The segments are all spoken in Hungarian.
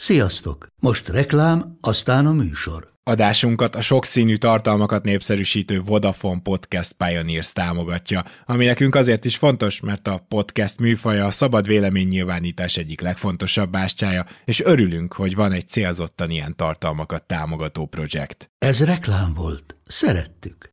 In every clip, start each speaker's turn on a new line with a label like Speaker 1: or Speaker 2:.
Speaker 1: Sziasztok! Most reklám, aztán a műsor.
Speaker 2: Adásunkat a sokszínű tartalmakat népszerűsítő Vodafone Podcast Pioneers támogatja, ami nekünk azért is fontos, mert a podcast műfaja a szabad véleménynyilvánítás egyik legfontosabb bástyája, és örülünk, hogy van egy célzottan ilyen tartalmakat támogató projekt.
Speaker 1: Ez reklám volt. Szerettük.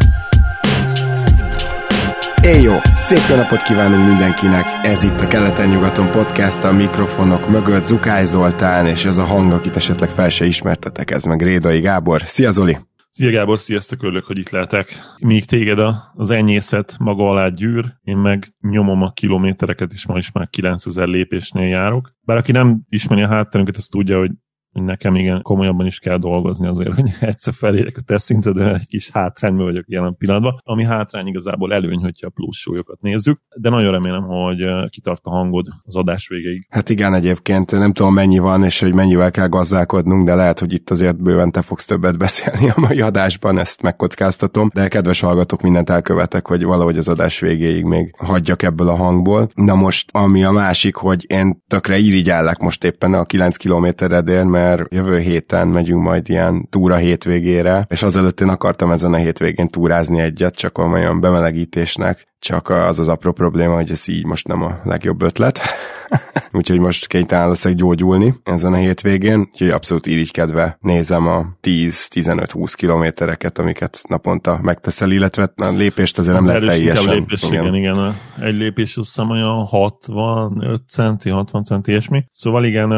Speaker 3: Éj jó! Szép jó napot kívánunk mindenkinek! Ez itt a Keleten-nyugaton podcast, a mikrofonok mögött Zukály Zoltán, és ez a hang, akit esetleg fel se ismertetek, ez meg Rédai Gábor. Szia Zoli!
Speaker 4: Szia Gábor, sziasztok, örülök, hogy itt lehetek. Míg téged az enyészet maga alá gyűr, én meg nyomom a kilométereket, és ma is már 9000 lépésnél járok. Bár aki nem ismeri a hátterünket, az tudja, hogy nekem igen komolyabban is kell dolgozni azért, hogy egyszer felérek a te szintedre, egy kis hátrányban vagyok jelen pillanatban, ami hátrány igazából előny, hogyha plusz súlyokat nézzük, de nagyon remélem, hogy kitart a hangod az adás végéig.
Speaker 3: Hát igen, egyébként nem tudom mennyi van, és hogy mennyivel kell gazdálkodnunk, de lehet, hogy itt azért bőven te fogsz többet beszélni a mai adásban, ezt megkockáztatom, de kedves hallgatók, mindent elkövetek, hogy valahogy az adás végéig még hagyjak ebből a hangból. Na most, ami a másik, hogy én tökre irigyellek most éppen a 9 kilométeredért, mert mert jövő héten megyünk majd ilyen túra hétvégére, és azelőtt én akartam ezen a hétvégén túrázni egyet, csak olyan bemelegítésnek, csak az az apró probléma, hogy ez így most nem a legjobb ötlet. úgyhogy most kénytelen leszek gyógyulni ezen a hétvégén, úgyhogy abszolút irigykedve nézem a 10-15-20 kilométereket, amiket naponta megteszel, illetve a lépést azért az nem lehet teljesen.
Speaker 4: Lépés, igen. igen, igen. Egy lépés azt hiszem olyan 65 centi, 60 centi, ilyesmi. Szóval igen,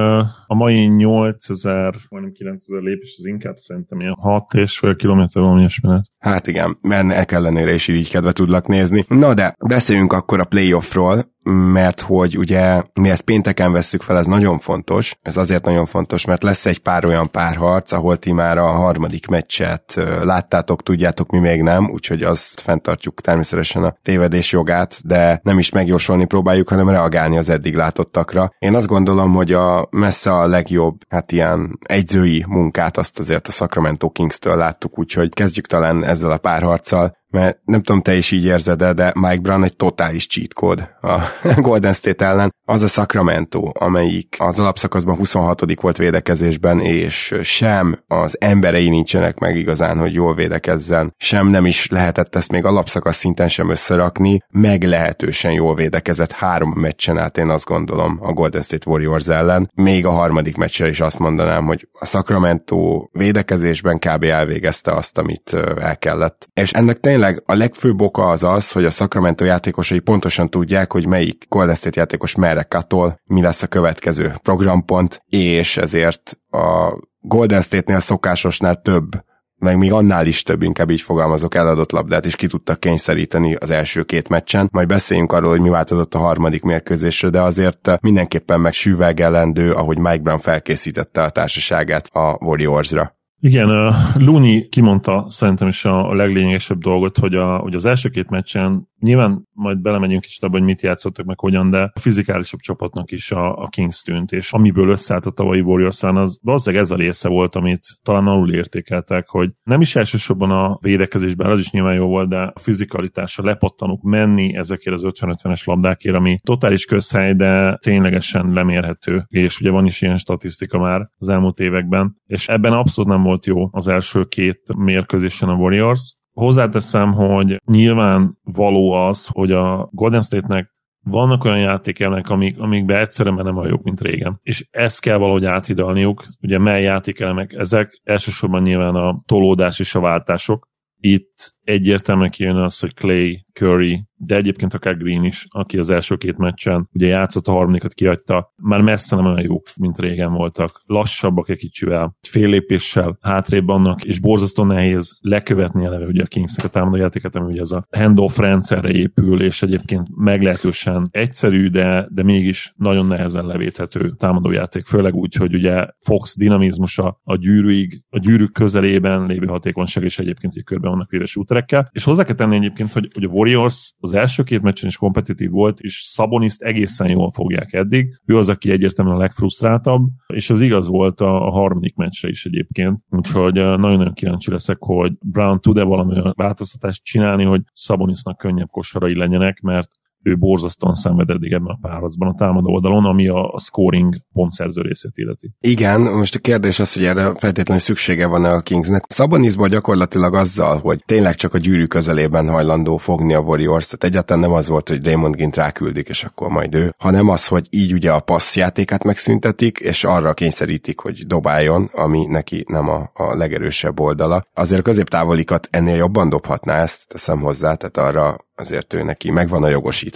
Speaker 4: a mai 8000, majdnem 9000 lépés az inkább szerintem ilyen 6 és fél kilométer valami ilyesmi.
Speaker 3: Hát igen, ennek ellenére is irigykedve tudlak nézni. Na de, beszéljünk akkor a playoffról, mert hogy ugye mi ezt pénteken vesszük fel, ez nagyon fontos. Ez azért nagyon fontos, mert lesz egy pár olyan párharc, ahol ti már a harmadik meccset láttátok, tudjátok, mi még nem, úgyhogy azt fenntartjuk természetesen a tévedés jogát, de nem is megjósolni próbáljuk, hanem reagálni az eddig látottakra. Én azt gondolom, hogy a messze a legjobb, hát ilyen egyzői munkát azt azért a Sacramento Kings-től láttuk, úgyhogy kezdjük talán ezzel a párharccal mert nem tudom, te is így érzed de Mike Brown egy totális cheat code a Golden State ellen. Az a Sacramento, amelyik az alapszakaszban 26 volt védekezésben, és sem az emberei nincsenek meg igazán, hogy jól védekezzen, sem nem is lehetett ezt még alapszakasz szinten sem összerakni, meglehetősen jól védekezett három meccsen át, én azt gondolom, a Golden State Warriors ellen. Még a harmadik meccsel is azt mondanám, hogy a Sacramento védekezésben kb. elvégezte azt, amit el kellett. És ennek tényleg a legfőbb oka az az, hogy a Sacramento játékosai pontosan tudják, hogy melyik Golden játékos merre katol, mi lesz a következő programpont, és ezért a Golden State-nél szokásosnál több meg még annál is több, inkább így fogalmazok, eladott labdát is ki tudtak kényszeríteni az első két meccsen. Majd beszéljünk arról, hogy mi változott a harmadik mérkőzésre, de azért mindenképpen meg süvegelendő, ahogy Mike Brown felkészítette a társaságát a Warriorsra.
Speaker 4: Igen, uh, Luni kimondta szerintem is a, leglényegesebb dolgot, hogy, a, hogy az első két meccsen nyilván majd belemegyünk is abba, hogy mit játszottak meg hogyan, de a fizikálisabb csapatnak is a, a Kings tűnt, és amiből összeállt a tavalyi warriors az valószínűleg ez a része volt, amit talán alul értékeltek, hogy nem is elsősorban a védekezésben, az is nyilván jó volt, de a fizikalitásra lepattanuk menni ezekért az 50-50-es labdákért, ami totális közhely, de ténylegesen lemérhető, és ugye van is ilyen statisztika már az elmúlt években, és ebben abszolút nem volt jó az első két mérkőzésen a Warriors, Hozzáteszem, hogy nyilván való az, hogy a Golden State-nek vannak olyan játékelnek, amik, amikbe egyszerűen nem olyan jók, mint régen. És ezt kell valahogy áthidalniuk. Ugye mely játékelmek ezek? Elsősorban nyilván a tolódás és a váltások. Itt egyértelműen kijön az, hogy Clay, Curry, de egyébként akár Green is, aki az első két meccsen ugye játszott, a harmadikat kiadta, már messze nem olyan jók, mint régen voltak. Lassabbak egy kicsivel, fél lépéssel hátrébb vannak, és borzasztó nehéz lekövetni eleve ugye a Kingsnek a támadójátéket, ami ugye az a handoff rendszerre épül, és egyébként meglehetősen egyszerű, de, de mégis nagyon nehezen levéthető támadójáték, főleg úgy, hogy ugye Fox dinamizmusa a gyűrűig, a gyűrűk közelében lévő hatékonyság is egyébként, hogy körben vannak véres úterekkel. És hozzá kell tenni egyébként, hogy, hogy a Warriors az első két meccsen is kompetitív volt, és Szaboniszt egészen jól fogják eddig. Ő az, aki egyértelműen a legfrusztráltabb, és az igaz volt a, a harmadik meccsre is egyébként. Úgyhogy nagyon-nagyon kíváncsi leszek, hogy Brown tud-e valami változtatást csinálni, hogy Szabonisznak könnyebb kosarai legyenek, mert ő borzasztóan szenved eddig ebben a párharcban a támadó oldalon, ami a, scoring pontszerző részét illeti.
Speaker 3: Igen, most a kérdés az, hogy erre feltétlenül szüksége van a Kingsnek. Szabonisból gyakorlatilag azzal, hogy tényleg csak a gyűrű közelében hajlandó fogni a Warriors, tehát egyáltalán nem az volt, hogy Draymond Gint ráküldik, és akkor majd ő, hanem az, hogy így ugye a passzjátékát megszüntetik, és arra kényszerítik, hogy dobáljon, ami neki nem a, a legerősebb oldala. Azért a középtávolikat ennél jobban dobhatná ezt, teszem hozzá, tehát arra azért ő neki megvan a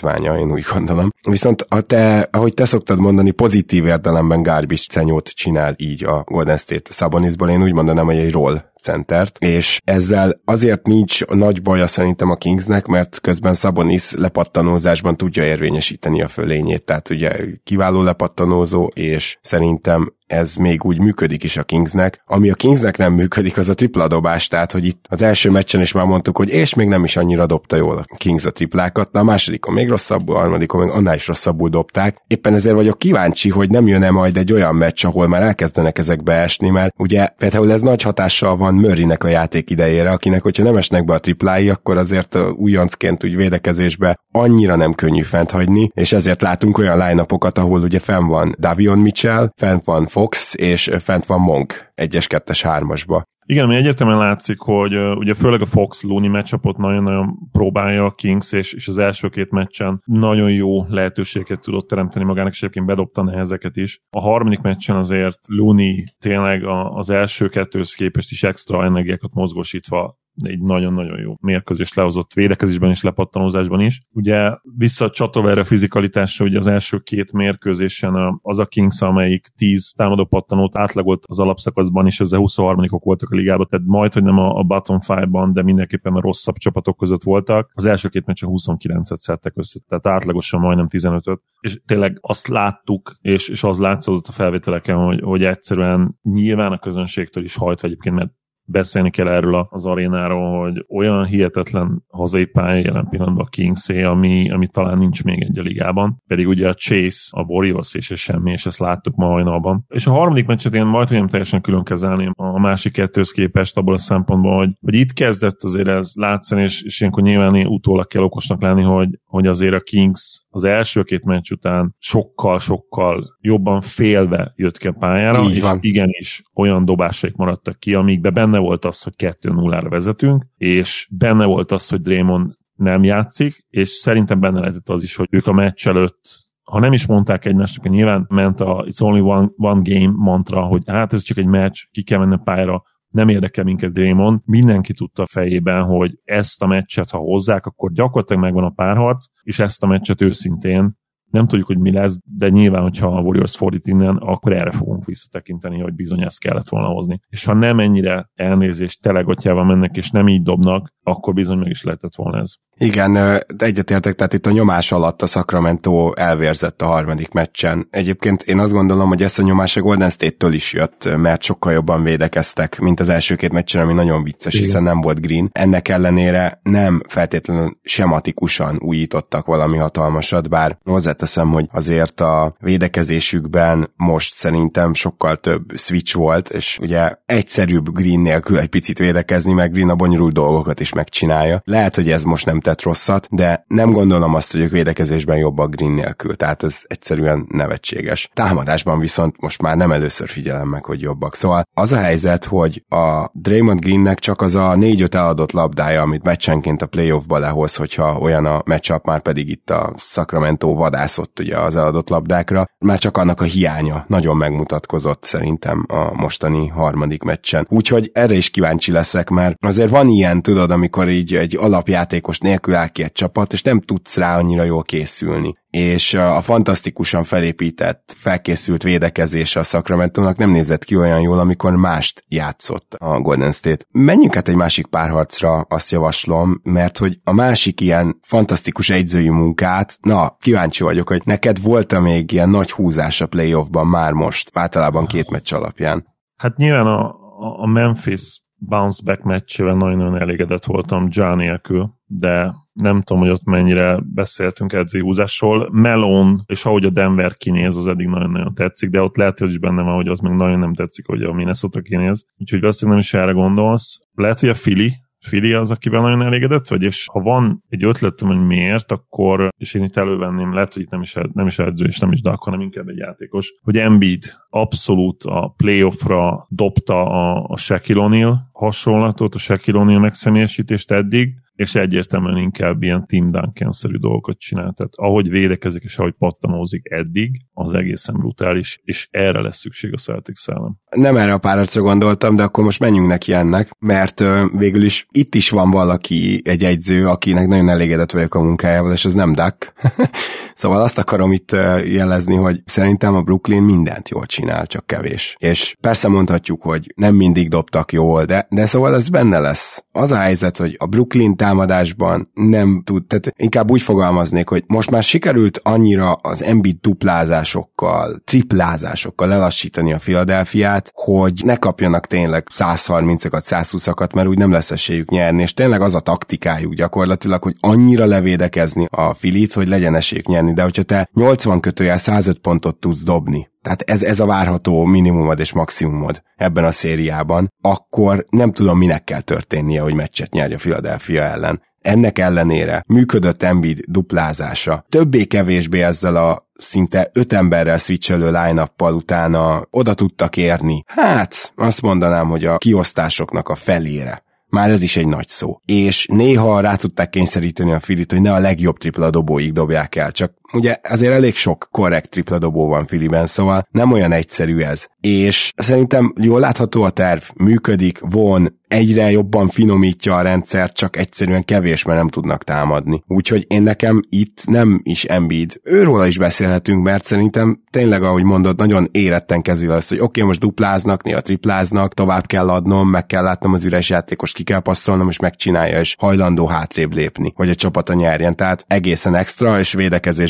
Speaker 3: jogosítványa, én úgy gondolom. Viszont a te, ahogy te szoktad mondani, pozitív értelemben garbage cenyót csinál így a Golden State Sabonisból, én úgy mondanám, hogy egy roll centert, és ezzel azért nincs nagy baja szerintem a Kingsnek, mert közben Sabonis lepattanózásban tudja érvényesíteni a fölényét, tehát ugye kiváló lepattanózó, és szerintem ez még úgy működik is a Kingsnek. Ami a Kingsnek nem működik, az a tripla dobás, tehát hogy itt az első meccsen is már mondtuk, hogy és még nem is annyira dobta jól a Kings a triplákat, na a másodikon még rosszabbul, a harmadikon még annál is rosszabbul dobták. Éppen ezért vagyok kíváncsi, hogy nem jön-e majd egy olyan meccs, ahol már elkezdenek ezekbe esni, mert ugye például ez nagy hatással van Murraynek a játék idejére, akinek, hogyha nem esnek be a triplái, akkor azért újoncként úgy védekezésbe annyira nem könnyű fent hagyni, és ezért látunk olyan line ahol ugye fenn van Davion Mitchell, fent van Fox, és fent van Monk 1-es, 2-es, 3-asba.
Speaker 4: Igen, ami egyetemen látszik, hogy uh, ugye főleg a Fox Looney matchupot nagyon-nagyon próbálja a Kings, és, és az első két meccsen nagyon jó lehetőséget tudott teremteni magának, és egyébként bedobta nehezeket is. A harmadik meccsen azért Looney tényleg a, az első kettőhöz képest is extra energiákat mozgósítva egy nagyon-nagyon jó mérkőzés lehozott védekezésben és lepattanózásban is. Ugye visszacsatolva erre a fizikalitásra, ugye az első két mérkőzésen az a Kings, amelyik 10 támadó pattanót átlagolt az alapszakaszban, és ezzel 23-ok voltak a ligában, tehát majd, hogy nem a, a bottom five-ban, de mindenképpen a rosszabb csapatok között voltak. Az első két meccsen 29-et szedtek össze, tehát átlagosan majdnem 15-öt, és tényleg azt láttuk, és, és az látszott a felvételeken, hogy, hogy egyszerűen nyilván a közönségtől is hajt egyébként, mert beszélni kell erről az arénáról, hogy olyan hihetetlen hazai pálya jelen pillanatban a Kingsé, ami, ami talán nincs még egy a ligában, pedig ugye a Chase, a Warriors és a semmi, és ezt láttuk ma hajnalban. És a harmadik meccset én majd, nem teljesen külön kezelném a másik kettőz képest abból a szempontból, hogy, hogy itt kezdett azért ez látszani, és, és ilyenkor nyilván utólag kell okosnak lenni, hogy, hogy azért a Kings az első két meccs után sokkal-sokkal jobban félve jött ki a pályára, Így és van. igenis olyan dobásaik maradtak ki, amikbe benne volt az, hogy 2-0-ra vezetünk, és benne volt az, hogy Draymond nem játszik, és szerintem benne lehetett az is, hogy ők a meccs előtt ha nem is mondták egymásnak, nyilván ment a It's only one, one game mantra, hogy hát ez csak egy meccs, ki kell menni a pályára, nem érdekel minket Draymond, mindenki tudta a fejében, hogy ezt a meccset, ha hozzák, akkor gyakorlatilag megvan a párharc, és ezt a meccset őszintén nem tudjuk, hogy mi lesz, de nyilván, hogyha a Warriors fordít innen, akkor erre fogunk visszatekinteni, hogy bizony ezt kellett volna hozni. És ha nem ennyire elnézést telegatjával mennek, és nem így dobnak, akkor bizony meg is lehetett volna ez.
Speaker 3: Igen, egyetértek, tehát itt a nyomás alatt a Sacramento elvérzett a harmadik meccsen. Egyébként én azt gondolom, hogy ezt a nyomás a Golden State-től is jött, mert sokkal jobban védekeztek, mint az első két meccsen, ami nagyon vicces, Igen. hiszen nem volt green. Ennek ellenére nem feltétlenül sematikusan újítottak valami hatalmasat, bár hozzáteszem, hogy azért a védekezésükben most szerintem sokkal több switch volt, és ugye egyszerűbb green nélkül egy picit védekezni, meg green a bonyolult dolgokat is megcsinálja. Lehet, hogy ez most nem tett rosszat, de nem gondolom azt, hogy ők védekezésben jobbak Green nélkül, tehát ez egyszerűen nevetséges. Támadásban viszont most már nem először figyelem meg, hogy jobbak. Szóval az a helyzet, hogy a Draymond Greennek csak az a négy-öt eladott labdája, amit meccsenként a playoffba lehoz, hogyha olyan a matchup, már pedig itt a Sacramento vadászott ugye az eladott labdákra, már csak annak a hiánya nagyon megmutatkozott szerintem a mostani harmadik meccsen. Úgyhogy erre is kíváncsi leszek, mert azért van ilyen, tudod, amikor így egy alapjátékos nélkül áll ki egy csapat, és nem tudsz rá annyira jól készülni és a fantasztikusan felépített, felkészült védekezése a sacramento nem nézett ki olyan jól, amikor mást játszott a Golden State. Menjünk át egy másik párharcra, azt javaslom, mert hogy a másik ilyen fantasztikus egyzői munkát, na, kíváncsi vagyok, hogy neked volt-e még ilyen nagy húzás a playoffban már most, általában két meccs alapján?
Speaker 4: Hát nyilván a, a Memphis bounce back meccsével nagyon-nagyon elégedett voltam Ja nélkül, de nem tudom, hogy ott mennyire beszéltünk edzői húzásról. Melon, és ahogy a Denver kinéz, az eddig nagyon-nagyon tetszik, de ott lehet, hogy is benne van, hogy az meg nagyon nem tetszik, hogy a Minnesota kinéz. Úgyhogy azt nem is erre gondolsz. Lehet, hogy a Fili, Fili az, akivel nagyon elégedett vagy, és ha van egy ötletem, hogy miért, akkor, és én itt elővenném, lehet, hogy itt nem is, nem is edző, és nem is Dak, hanem inkább egy játékos, hogy Embiid abszolút a playoffra dobta a, a Shaquille O'Neal hasonlatot, a Shaquille O'Neal megszemélyesítést eddig, és egyértelműen inkább ilyen Tim Duncan-szerű dolgokat csinál. Tehát ahogy védekezik és ahogy pattanózik eddig, az egészen brutális, és erre lesz szükség a Celtics ellen.
Speaker 3: Nem erre a páracra gondoltam, de akkor most menjünk neki ennek, mert végül is itt is van valaki, egy egyző, akinek nagyon elégedett vagyok a munkájával, és ez nem Duck. szóval azt akarom itt jelezni, hogy szerintem a Brooklyn mindent jól csinál, csak kevés. És persze mondhatjuk, hogy nem mindig dobtak jól, de, de szóval ez benne lesz. Az a helyzet, hogy a Brooklyn támadásban nem tud, tehát inkább úgy fogalmaznék, hogy most már sikerült annyira az Embiid duplázásokkal, triplázásokkal lelassítani a Filadelfiát, hogy ne kapjanak tényleg 130-akat, 120-akat, mert úgy nem lesz esélyük nyerni, és tényleg az a taktikájuk gyakorlatilag, hogy annyira levédekezni a Filit, hogy legyen esélyük nyerni, de hogyha te 80 kötőjel 105 pontot tudsz dobni, tehát ez, ez a várható minimumod és maximumod ebben a szériában, akkor nem tudom, minek kell történnie, hogy meccset nyerj a Philadelphia ellen. Ennek ellenére működött Embiid duplázása. Többé-kevésbé ezzel a szinte öt emberrel switchelő line utána oda tudtak érni. Hát, azt mondanám, hogy a kiosztásoknak a felére már ez is egy nagy szó. És néha rá tudták kényszeríteni a Filit, hogy ne a legjobb tripla dobóig dobják el, csak ugye azért elég sok korrekt tripla dobó van Filiben, szóval nem olyan egyszerű ez. És szerintem jól látható a terv, működik, von, egyre jobban finomítja a rendszert, csak egyszerűen kevés, mert nem tudnak támadni. Úgyhogy én nekem itt nem is Embiid. Őról is beszélhetünk, mert szerintem tényleg, ahogy mondod, nagyon éretten kezül az, hogy oké, okay, most dupláznak, néha tripláznak, tovább kell adnom, meg kell látnom az üres játékos, ki kell passzolnom, és megcsinálja, és hajlandó hátrébb lépni, hogy a csapata nyerjen. Tehát egészen extra, és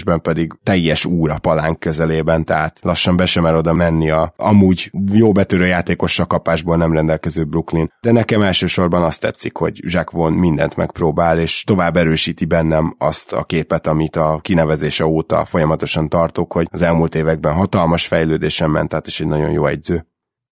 Speaker 3: védekezésben pedig teljes úr palánk közelében, tehát lassan be sem oda menni a amúgy jó betörő játékossal kapásból nem rendelkező Brooklyn. De nekem elsősorban azt tetszik, hogy Jack Von mindent megpróbál, és tovább erősíti bennem azt a képet, amit a kinevezése óta folyamatosan tartok, hogy az elmúlt években hatalmas fejlődésen ment, tehát is egy nagyon jó egyző.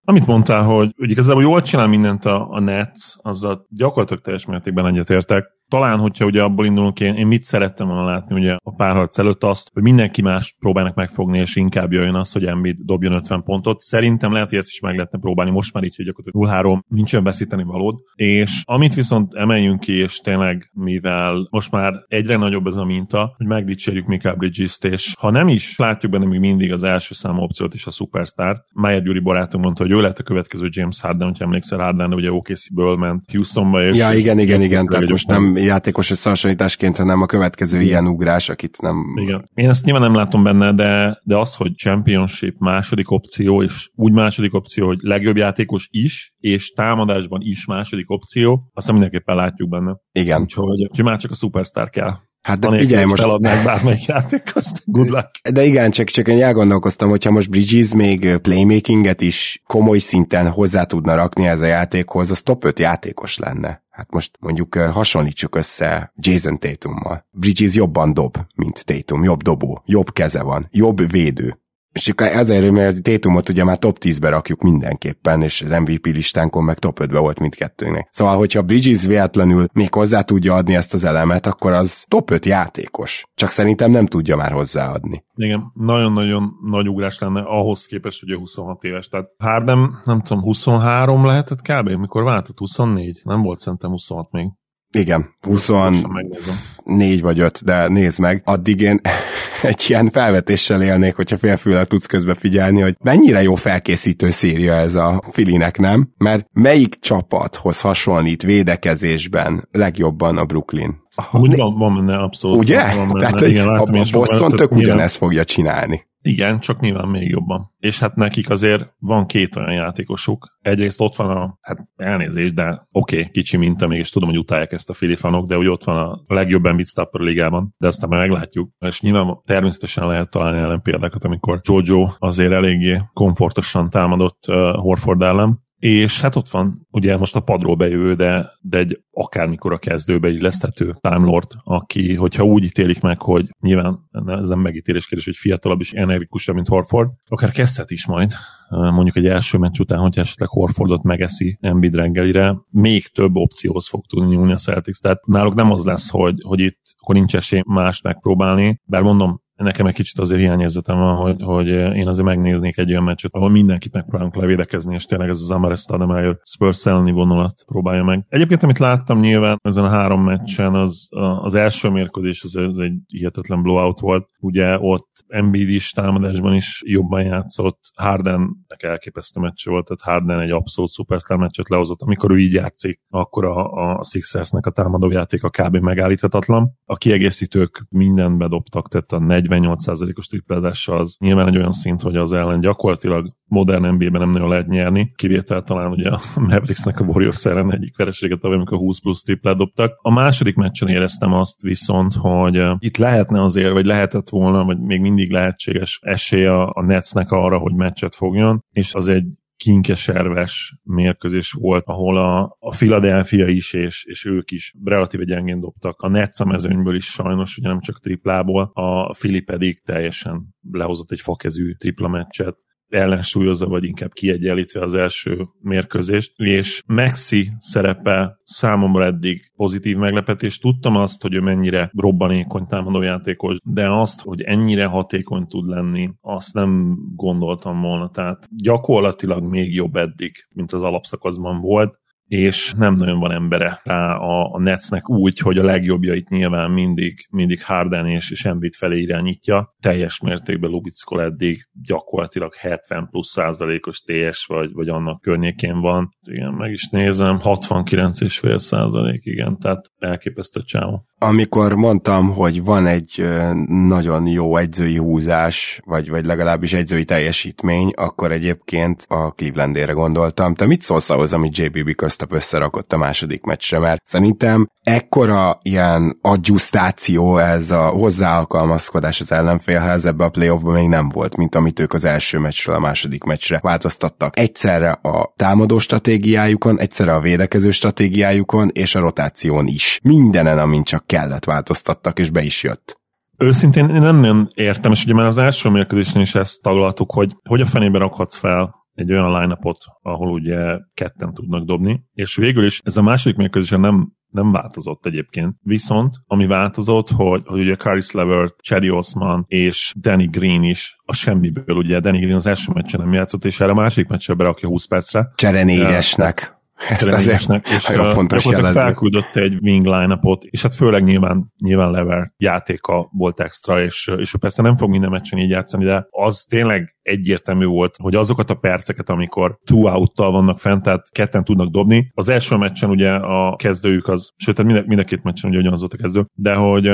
Speaker 4: Amit mondtál, hogy, hogy igazából jól csinál mindent a, a Nets, azzal gyakorlatilag teljes mértékben egyetértek talán, hogyha ugye abból indulunk, én, én mit szerettem volna látni ugye a párharc előtt azt, hogy mindenki más próbálnak megfogni, és inkább jöjjön az, hogy Embiid dobjon 50 pontot. Szerintem lehet, hogy ezt is meg lehetne próbálni most már így, hogy gyakorlatilag 0-3 nincsen veszíteni valód. És amit viszont emeljünk ki, és tényleg, mivel most már egyre nagyobb ez a minta, hogy megdicsérjük Mikael Bridges-t, és ha nem is látjuk benne még mindig az első számú opciót és a superstart, Meyer Gyuri barátunk mondta, hogy ő lehet a következő James Harden, hogyha emlékszel Harden, ugye OKC-ből ment Houstonba. És
Speaker 3: ja, igen, igen, igen, tehát most nem játékos összehasonlításként, hanem a következő Igen. ilyen ugrás, akit nem...
Speaker 4: Igen. Én ezt nyilván nem látom benne, de, de az, hogy championship második opció, és úgy második opció, hogy legjobb játékos is, és támadásban is második opció, azt mindenképpen látjuk benne.
Speaker 3: Igen.
Speaker 4: Úgyhogy, úgyhogy már csak a superstar kell.
Speaker 3: Hát de figyelj most...
Speaker 4: Feladnák bármelyik játékost. Good luck.
Speaker 3: De igen, csak, csak én elgondolkoztam, hogyha most Bridges még playmakinget is komoly szinten hozzá tudna rakni ez a játékhoz, az top 5 játékos lenne. Hát most mondjuk hasonlítsuk össze Jason Tatummal. Bridges jobban dob, mint Tatum, jobb dobó, jobb keze van, jobb védő. És csak ezért, mert Tétumot ugye már top 10-be rakjuk mindenképpen, és az MVP listánkon meg top 5-be volt mindkettőnek. Szóval, hogyha Bridges véletlenül még hozzá tudja adni ezt az elemet, akkor az top 5 játékos. Csak szerintem nem tudja már hozzáadni.
Speaker 4: Igen, nagyon-nagyon nagy ugrás lenne ahhoz képest, hogy ő 26 éves. Tehát Harden, nem tudom, 23 lehetett kb. mikor váltott? 24? Nem volt szerintem 26 még.
Speaker 3: Igen, 24 vagy 5, de nézd meg, addig én egy ilyen felvetéssel élnék, hogyha félfülel tudsz közbe figyelni, hogy mennyire jó felkészítő széria ez a Filinek, nem? Mert melyik csapathoz hasonlít védekezésben legjobban a Brooklyn?
Speaker 4: Úgy van, van benne abszolút.
Speaker 3: Ugye?
Speaker 4: Van benne.
Speaker 3: Tehát
Speaker 4: Igen,
Speaker 3: a, a Boston tök
Speaker 4: tehát
Speaker 3: ugyanezt fogja csinálni.
Speaker 4: Igen, csak nyilván még jobban. És hát nekik azért van két olyan játékosuk. Egyrészt ott van a, hát elnézést, de oké, okay, kicsi minta, mégis tudom, hogy utálják ezt a filifanok, de hogy ott van a legjobb Embiid Stopper ligában, de aztán majd meglátjuk. És nyilván természetesen lehet találni ellen példákat, amikor Jojo azért eléggé komfortosan támadott uh, Horford ellen, és hát ott van ugye most a padról bejövő, de, de egy akármikor a kezdőbe illeszthető Time Lord, aki, hogyha úgy ítélik meg, hogy nyilván ez nem megítélés kérdés, hogy fiatalabb és energikusabb, mint Horford, akár kezdhet is majd, mondjuk egy első meccs után, hogyha esetleg Horfordot megeszi Embiid reggelire, még több opcióhoz fog tudni nyúlni a Celtics. Tehát náluk nem az lesz, hogy, hogy itt akkor nincs esély más megpróbálni, bár mondom, nekem egy kicsit azért hiányérzetem van, hogy, hogy én azért megnéznék egy olyan meccset, ahol mindenkit megpróbálunk levédekezni, és tényleg ez az Amares Stademeyer Spurs elleni vonalat próbálja meg. Egyébként, amit láttam nyilván ezen a három meccsen, az, az első mérkőzés az, az egy hihetetlen blowout volt. Ugye ott Embiid is támadásban is jobban játszott, Hardennek elképesztő meccs volt, tehát Harden egy abszolút szuperstar meccset lehozott. Amikor ő így játszik, akkor a, a Sixersnek a támadójáték a kb. megállíthatatlan. A kiegészítők mindent bedobtak, tehát a 48%-os triplázása az nyilván egy olyan szint, hogy az ellen gyakorlatilag modern NBA-ben nem nagyon lehet nyerni, kivétel talán ugye a Mavericksnek a Warriors ellen egyik vereséget, amikor 20 plusz triplát dobtak. A második meccsen éreztem azt viszont, hogy itt lehetne azért, vagy lehetett volna, vagy még mindig lehetséges esély a, a Netsnek arra, hogy meccset fogjon, és az egy kinkeserves mérkőzés volt, ahol a, a Philadelphia is, és, és ők is relatíve gyengén dobtak. A Nets a mezőnyből is sajnos, ugye nem csak triplából, a Philly pedig teljesen lehozott egy fakezű tripla meccset ellensúlyozza, vagy inkább kiegyenlítve az első mérkőzést, és Maxi szerepe számomra eddig pozitív meglepetés. Tudtam azt, hogy ő mennyire robbanékony támadójátékos, de azt, hogy ennyire hatékony tud lenni, azt nem gondoltam volna. Tehát gyakorlatilag még jobb eddig, mint az alapszakaszban volt és nem nagyon van embere rá a, a Netsnek úgy, hogy a legjobbjait nyilván mindig, mindig Harden és, és Embiid felé irányítja. Teljes mértékben Lubickol eddig gyakorlatilag 70 plusz százalékos TS vagy, vagy annak környékén van. Igen, meg is nézem, 69,5 százalék, igen, tehát elképesztő csávó
Speaker 3: amikor mondtam, hogy van egy nagyon jó egyzői húzás, vagy, vagy legalábbis egyzői teljesítmény, akkor egyébként a Clevelandére gondoltam. Te mit szólsz ahhoz, amit JBB köztap összerakott a második meccsre? Mert szerintem ekkora ilyen adjusztáció, ez a hozzáalkalmazkodás az ellenfélhez ebbe a playoffban még nem volt, mint amit ők az első meccsről a második meccsre változtattak. Egyszerre a támadó stratégiájukon, egyszerre a védekező stratégiájukon, és a rotáción is. Mindenen, amint csak kellett, változtattak, és be is jött.
Speaker 4: Őszintén én nem nagyon értem, és ugye már az első mérkőzésnél is ezt taglaltuk, hogy hogy a fenébe rakhatsz fel egy olyan line ahol ugye ketten tudnak dobni, és végül is ez a második mérkőzésen nem nem változott egyébként. Viszont, ami változott, hogy, hogy ugye Caris Levert, Chaddy Osman és Danny Green is a semmiből, ugye Danny Green az első meccsen nem játszott, és erre a másik meccsen berakja 20 percre.
Speaker 3: Csere négyesnek. Ezt azért
Speaker 4: és nagyon fontos jelezni. felküldött egy wing line és hát főleg nyilván, nyilván Lever játéka volt extra, és, és persze nem fog minden meccsen így játszani, de az tényleg egyértelmű volt, hogy azokat a perceket, amikor two out vannak fent, tehát ketten tudnak dobni. Az első meccsen ugye a kezdőjük az, sőt, mind, mind a két meccsen ugye ugyanaz volt a kezdő, de hogy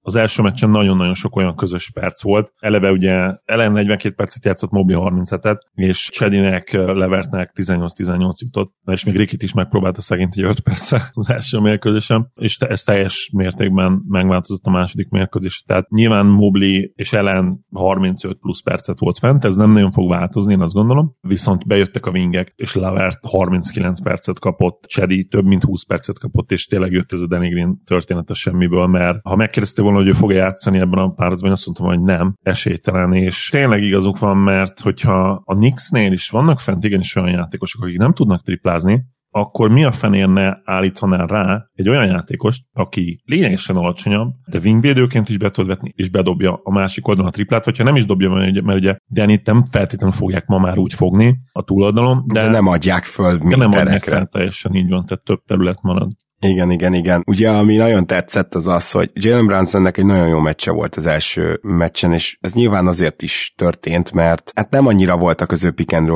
Speaker 4: az első meccsen nagyon-nagyon sok olyan közös perc volt. Eleve ugye Ellen 42 percet játszott, Mobi 37-et, és Chedinek, Levertnek 18-18 jutott, és még Rikit is megpróbálta szegényt egy 5 percre az első mérkőzésem, és ez teljes mértékben megváltozott a második mérkőzés. Tehát nyilván Mobli és Ellen 35 plusz percet volt fent, ez ez nem nagyon fog változni, én azt gondolom. Viszont bejöttek a wingek, és Lavert 39 percet kapott, Chedi több mint 20 percet kapott, és tényleg jött ez a Danny Green története semmiből, mert ha megkérdezte volna, hogy ő fog játszani ebben a párharcban, azt mondtam, hogy nem, esélytelen, és tényleg igazuk van, mert hogyha a Knicksnél is vannak fent igenis olyan játékosok, akik nem tudnak triplázni, akkor mi a fenér ne állítanál rá egy olyan játékost, aki lényegesen alacsonyabb, de wingvédőként is be tud vetni, és bedobja a másik oldalon a triplát, vagy ha nem is dobja, mert ugye, mert ugye Danit nem feltétlenül fogják ma már úgy fogni a túloldalon, de,
Speaker 3: de nem adják föl
Speaker 4: de nem adják fel teljesen így van, tehát több terület marad.
Speaker 3: Igen, igen, igen. Ugye, ami nagyon tetszett, az az, hogy Jalen Brunsonnek egy nagyon jó meccse volt az első meccsen, és ez nyilván azért is történt, mert hát nem annyira voltak az ő pick and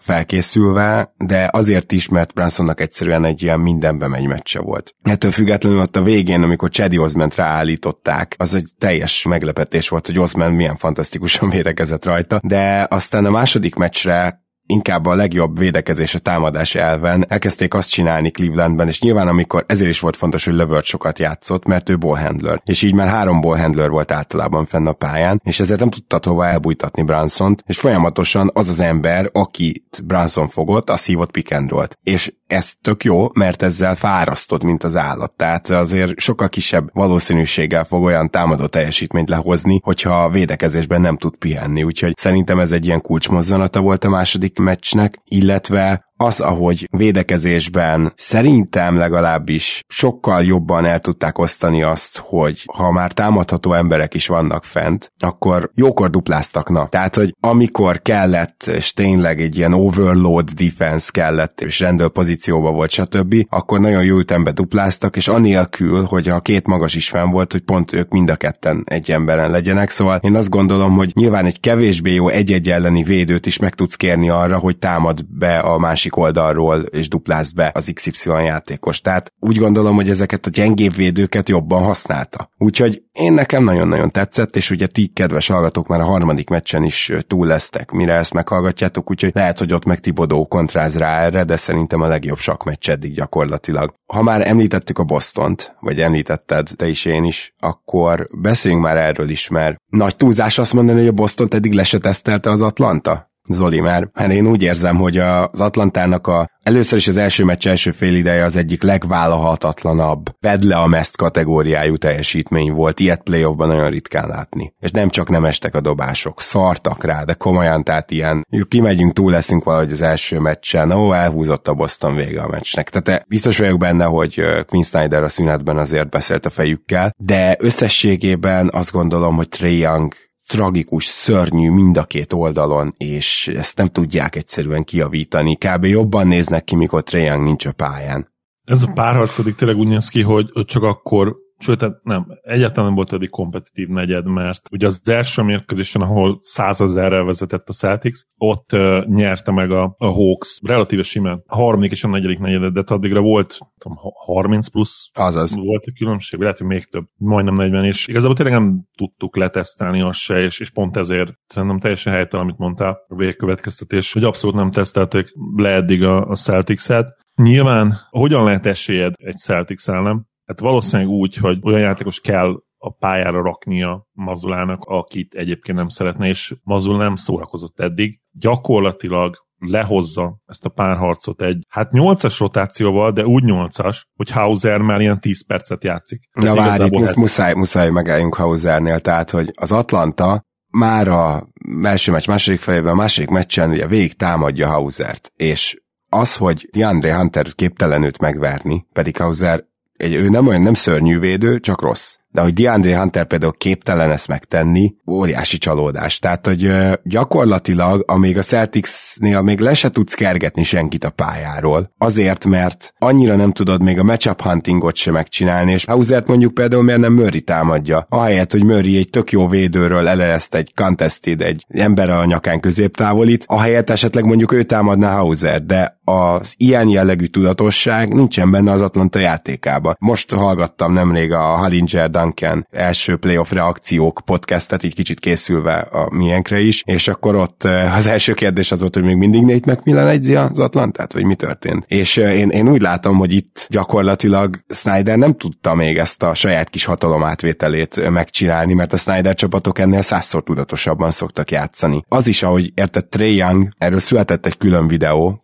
Speaker 3: felkészülve, de azért is, mert Brunsonnak egyszerűen egy ilyen mindenbe megy meccse volt. Ettől függetlenül ott a végén, amikor Chedi Osment ráállították, az egy teljes meglepetés volt, hogy Osman milyen fantasztikusan védekezett rajta, de aztán a második meccsre inkább a legjobb védekezés a támadás elven elkezdték azt csinálni Clevelandben, és nyilván amikor ezért is volt fontos, hogy Lövört sokat játszott, mert ő ballhandler, és így már három ballhandler volt általában fenn a pályán, és ezért nem tudta hova elbújtatni Bransont, és folyamatosan az az ember, akit Branson fogott, az hívott pick and roll és ez tök jó, mert ezzel fárasztod, mint az állat. Tehát azért sokkal kisebb valószínűséggel fog olyan támadó teljesítményt lehozni, hogyha a védekezésben nem tud pihenni. Úgyhogy szerintem ez egy ilyen kulcsmozzanata volt a második meccsnek, illetve az, ahogy védekezésben szerintem legalábbis sokkal jobban el tudták osztani azt, hogy ha már támadható emberek is vannak fent, akkor jókor dupláztak, na. Tehát, hogy amikor kellett, és tényleg egy ilyen overload defense kellett, és rendőr pozícióba volt, stb., akkor nagyon jó ütembe dupláztak, és anélkül, hogy a két magas is fenn volt, hogy pont ők mind a ketten egy emberen legyenek, szóval én azt gondolom, hogy nyilván egy kevésbé jó egy-egy elleni védőt is meg tudsz kérni arra, hogy támad be a másik másik oldalról, és duplázd be az XY játékos. Tehát úgy gondolom, hogy ezeket a gyengébb védőket jobban használta. Úgyhogy én nekem nagyon-nagyon tetszett, és ugye ti, kedves hallgatók, már a harmadik meccsen is túl lesztek, mire ezt meghallgatjátok, úgyhogy lehet, hogy ott meg Tibodó kontráz rá erre, de szerintem a legjobb meccs eddig gyakorlatilag. Ha már említettük a Bostont, vagy említetted te is én is, akkor beszéljünk már erről is, mert nagy túlzás azt mondani, hogy a Boston eddig lesetesztelte az Atlanta? Zoli, mert hát én úgy érzem, hogy az Atlantának a először is az első meccs első fél ideje az egyik legvállalhatatlanabb, vedd le a meszt kategóriájú teljesítmény volt, ilyet playoffban nagyon ritkán látni. És nem csak nem estek a dobások, szartak rá, de komolyan, tehát ilyen, kimegyünk, túl leszünk valahogy az első meccsen, ó, elhúzott a Boston vége a meccsnek. Tehát biztos vagyok benne, hogy Quinn Snyder a szünetben azért beszélt a fejükkel, de összességében azt gondolom, hogy Trae Young tragikus, szörnyű mind a két oldalon, és ezt nem tudják egyszerűen kiavítani. Kb. jobban néznek ki, mikor Trae nincs a pályán.
Speaker 4: Ez a párharcodik tényleg úgy néz ki, hogy csak akkor sőt, nem, egyáltalán nem volt eddig kompetitív negyed, mert ugye az első mérkőzésen, ahol százezerrel vezetett a Celtics, ott uh, nyerte meg a, a Hawks relatíve simán a harmadik és a negyedik negyedet, de addigra volt tudom, 30 plusz
Speaker 3: Azaz.
Speaker 4: volt a különbség, lehet, hogy még több, majdnem 40, és igazából tényleg nem tudtuk letesztelni azt se, és, és pont ezért szerintem teljesen helytelen, amit mondtál, a végkövetkeztetés, hogy abszolút nem tesztelték le eddig a, a Celtics-et. Nyilván, hogyan lehet esélyed egy Celtics ellen? Hát valószínűleg úgy, hogy olyan játékos kell a pályára raknia Mazulának, akit egyébként nem szeretne, és Mazul nem szórakozott eddig. Gyakorlatilag lehozza ezt a párharcot egy, hát 8-as rotációval, de úgy 8-as, hogy Hauser már ilyen 10 percet játszik.
Speaker 3: Na várj, itt hát... muszáj, muszáj megálljunk Hausernél, tehát, hogy az Atlanta már a első meccs második fejében, a második meccsen ugye végig támadja Hausert, és az, hogy DeAndre Hunter képtelen őt megverni, pedig Hauser egy, ő nem olyan nem szörnyű védő, csak rossz de hogy DeAndre Hunter például képtelen ezt megtenni, óriási csalódás. Tehát, hogy gyakorlatilag, amíg a Celticsnél még le se tudsz kergetni senkit a pályáról, azért, mert annyira nem tudod még a matchup huntingot sem megcsinálni, és Hausert mondjuk például miért nem Murray támadja, ahelyett, hogy Murray egy tök jó védőről elereszt egy contested, egy ember a nyakán középtávolít, ahelyett esetleg mondjuk ő támadná Hauser, de az ilyen jellegű tudatosság nincsen benne az Atlanta játékában. Most hallgattam nemrég a Hallinger Duncan első playoff reakciók podcastet, így kicsit készülve a miénkre is, és akkor ott az első kérdés az volt, hogy még mindig Nate McMillan egyzi az Atlantát, vagy mi történt. És én, én úgy látom, hogy itt gyakorlatilag Snyder nem tudta még ezt a saját kis hatalomátvételét megcsinálni, mert a Snyder csapatok ennél százszor tudatosabban szoktak játszani. Az is, ahogy érted Trey Young, erről született egy külön videó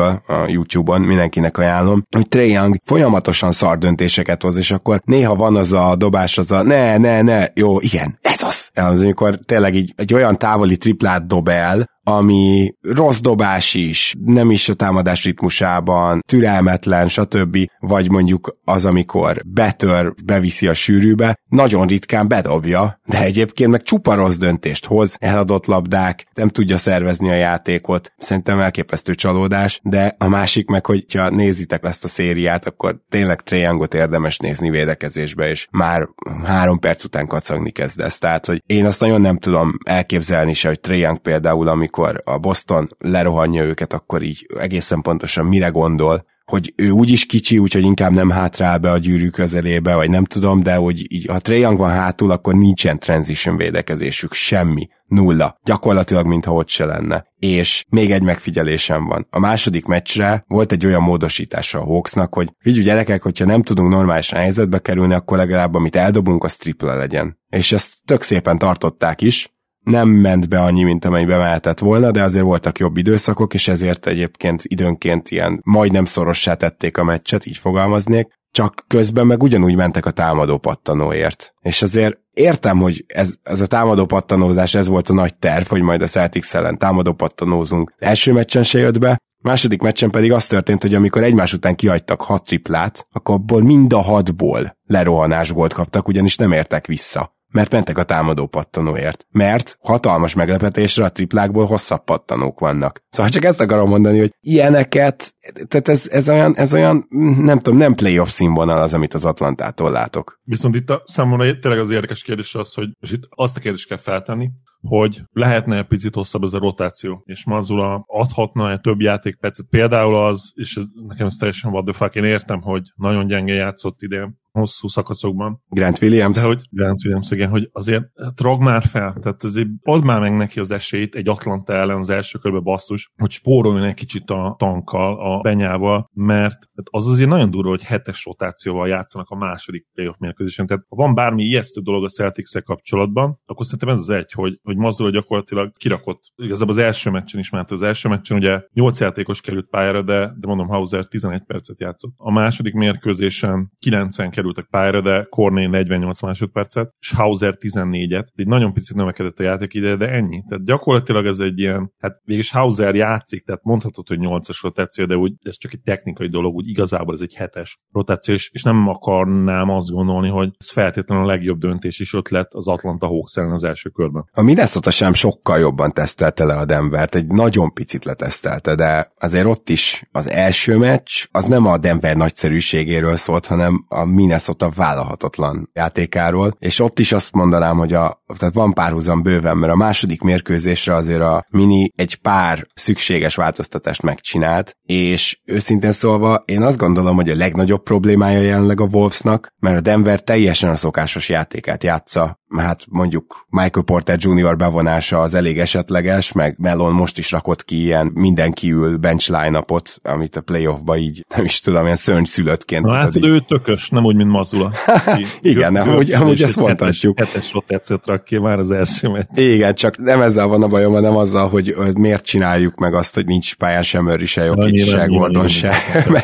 Speaker 3: Kocsniktől a YouTube-on, mindenkinek ajánlom, hogy Trey Young folyamatosan szar döntéseket hoz, és akkor néha van az a dobás, az a ne, ne, ne, jó, igen, ez az. Az, amikor tényleg így egy olyan távoli triplát dob el, ami rossz dobás is, nem is a támadás ritmusában, türelmetlen, stb. Vagy mondjuk az, amikor betör, beviszi a sűrűbe, nagyon ritkán bedobja, de egyébként meg csupa rossz döntést hoz, eladott labdák, nem tudja szervezni a játékot, szerintem elképesztő csalódás, de a másik meg, hogyha nézitek ezt a szériát, akkor tényleg Triangot érdemes nézni védekezésbe, és már három perc után kacagni kezdesz. Tehát, hogy én azt nagyon nem tudom elképzelni se, hogy Triang például, amikor amikor a Boston lerohanja őket, akkor így egészen pontosan mire gondol, hogy ő úgyis kicsi, úgyhogy inkább nem hátrál be a gyűrű közelébe, vagy nem tudom, de hogy így, ha Trae van hátul, akkor nincsen transition védekezésük, semmi, nulla. Gyakorlatilag, mintha ott se lenne. És még egy megfigyelésem van. A második meccsre volt egy olyan módosítása a Hawksnak, hogy figyelj gyerekek, hogyha nem tudunk normális helyzetbe kerülni, akkor legalább amit eldobunk, az tripla legyen. És ezt tök szépen tartották is, nem ment be annyi, mint amennyi bemehetett volna, de azért voltak jobb időszakok, és ezért egyébként időnként ilyen majdnem szorossá tették a meccset, így fogalmaznék, csak közben meg ugyanúgy mentek a támadó pattanóért. És azért értem, hogy ez, ez a támadó pattanózás, ez volt a nagy terv, hogy majd a Celtics ellen támadó pattanózunk. Első meccsen se jött be, második meccsen pedig az történt, hogy amikor egymás után kihagytak hat triplát, akkor abból mind a hatból lerohanás gólt kaptak, ugyanis nem értek vissza mert mentek a támadó pattanóért. Mert hatalmas meglepetésre a triplákból hosszabb pattanók vannak. Szóval csak ezt akarom mondani, hogy ilyeneket, tehát ez, ez, olyan, ez olyan, nem tudom, nem playoff színvonal az, amit az Atlantától látok.
Speaker 4: Viszont itt a számomra tényleg az érdekes kérdés az, hogy és itt azt a kérdést kell feltenni, hogy lehetne egy picit hosszabb ez a rotáció, és Mazula adhatna egy több játékpercet. Például az, és nekem ez teljesen what the fuck, én értem, hogy nagyon gyenge játszott idén, hosszú szakaszokban.
Speaker 3: Grant Williams.
Speaker 4: De hogy Grant Williams, igen, hogy azért trag már fel, tehát azért add már meg neki az esélyt egy Atlanta ellen az első körbe basszus, hogy spóroljon egy kicsit a tankkal, a benyával, mert az azért nagyon durva, hogy hetes rotációval játszanak a második playoff mérkőzésen. Tehát ha van bármi ijesztő dolog a celtics kapcsolatban, akkor szerintem ez az egy, hogy, hogy Mazzola gyakorlatilag kirakott, igazából az első meccsen is, mert az első meccsen ugye 8 játékos került pályára, de, de mondom, Hauser 11 percet játszott. A második mérkőzésen 9 kerültek pályára, de Corné 48 másodpercet, és Hauser 14-et. Egy nagyon picit növekedett a játék ide, de ennyi. Tehát gyakorlatilag ez egy ilyen, hát végig Hauser játszik, tehát mondhatod, hogy 8-as rotáció, de úgy ez csak egy technikai dolog, úgy igazából ez egy hetes rotáció, és, és nem akarnám azt gondolni, hogy ez feltétlenül a legjobb döntés is ötlet az Atlanta Hawks ellen az első körben.
Speaker 3: A Minnesota sem sokkal jobban tesztelte le a Denvert, egy nagyon picit letesztelte, de azért ott is az első meccs, az nem a Denver nagyszerűségéről szólt, hanem a Minnesota vállalhatatlan játékáról, és ott is azt mondanám, hogy a, tehát van párhuzam bőven, mert a második mérkőzésre azért a Mini egy pár szükséges változtatást megcsinált, és őszintén szólva én azt gondolom, hogy a legnagyobb problémája jelenleg a Wolvesnak, mert a Denver teljesen a szokásos játékát játsza hát mondjuk Michael Porter Jr. bevonása az elég esetleges, meg Melon most is rakott ki ilyen mindenki ül bench line amit a playoffba így nem is tudom, ilyen szörnyszülöttként.
Speaker 4: Na hát ő tökös, nem úgy, mint Mazula.
Speaker 3: Igen, amúgy, amúgy ezt mondhatjuk.
Speaker 4: Hetes, hetes rotációt rak ki már az első meccs.
Speaker 3: Igen, csak nem ezzel van a bajom, hanem azzal, hogy, hogy miért csináljuk meg azt, hogy nincs pályán sem Murray, se Jokic, se Gordon, se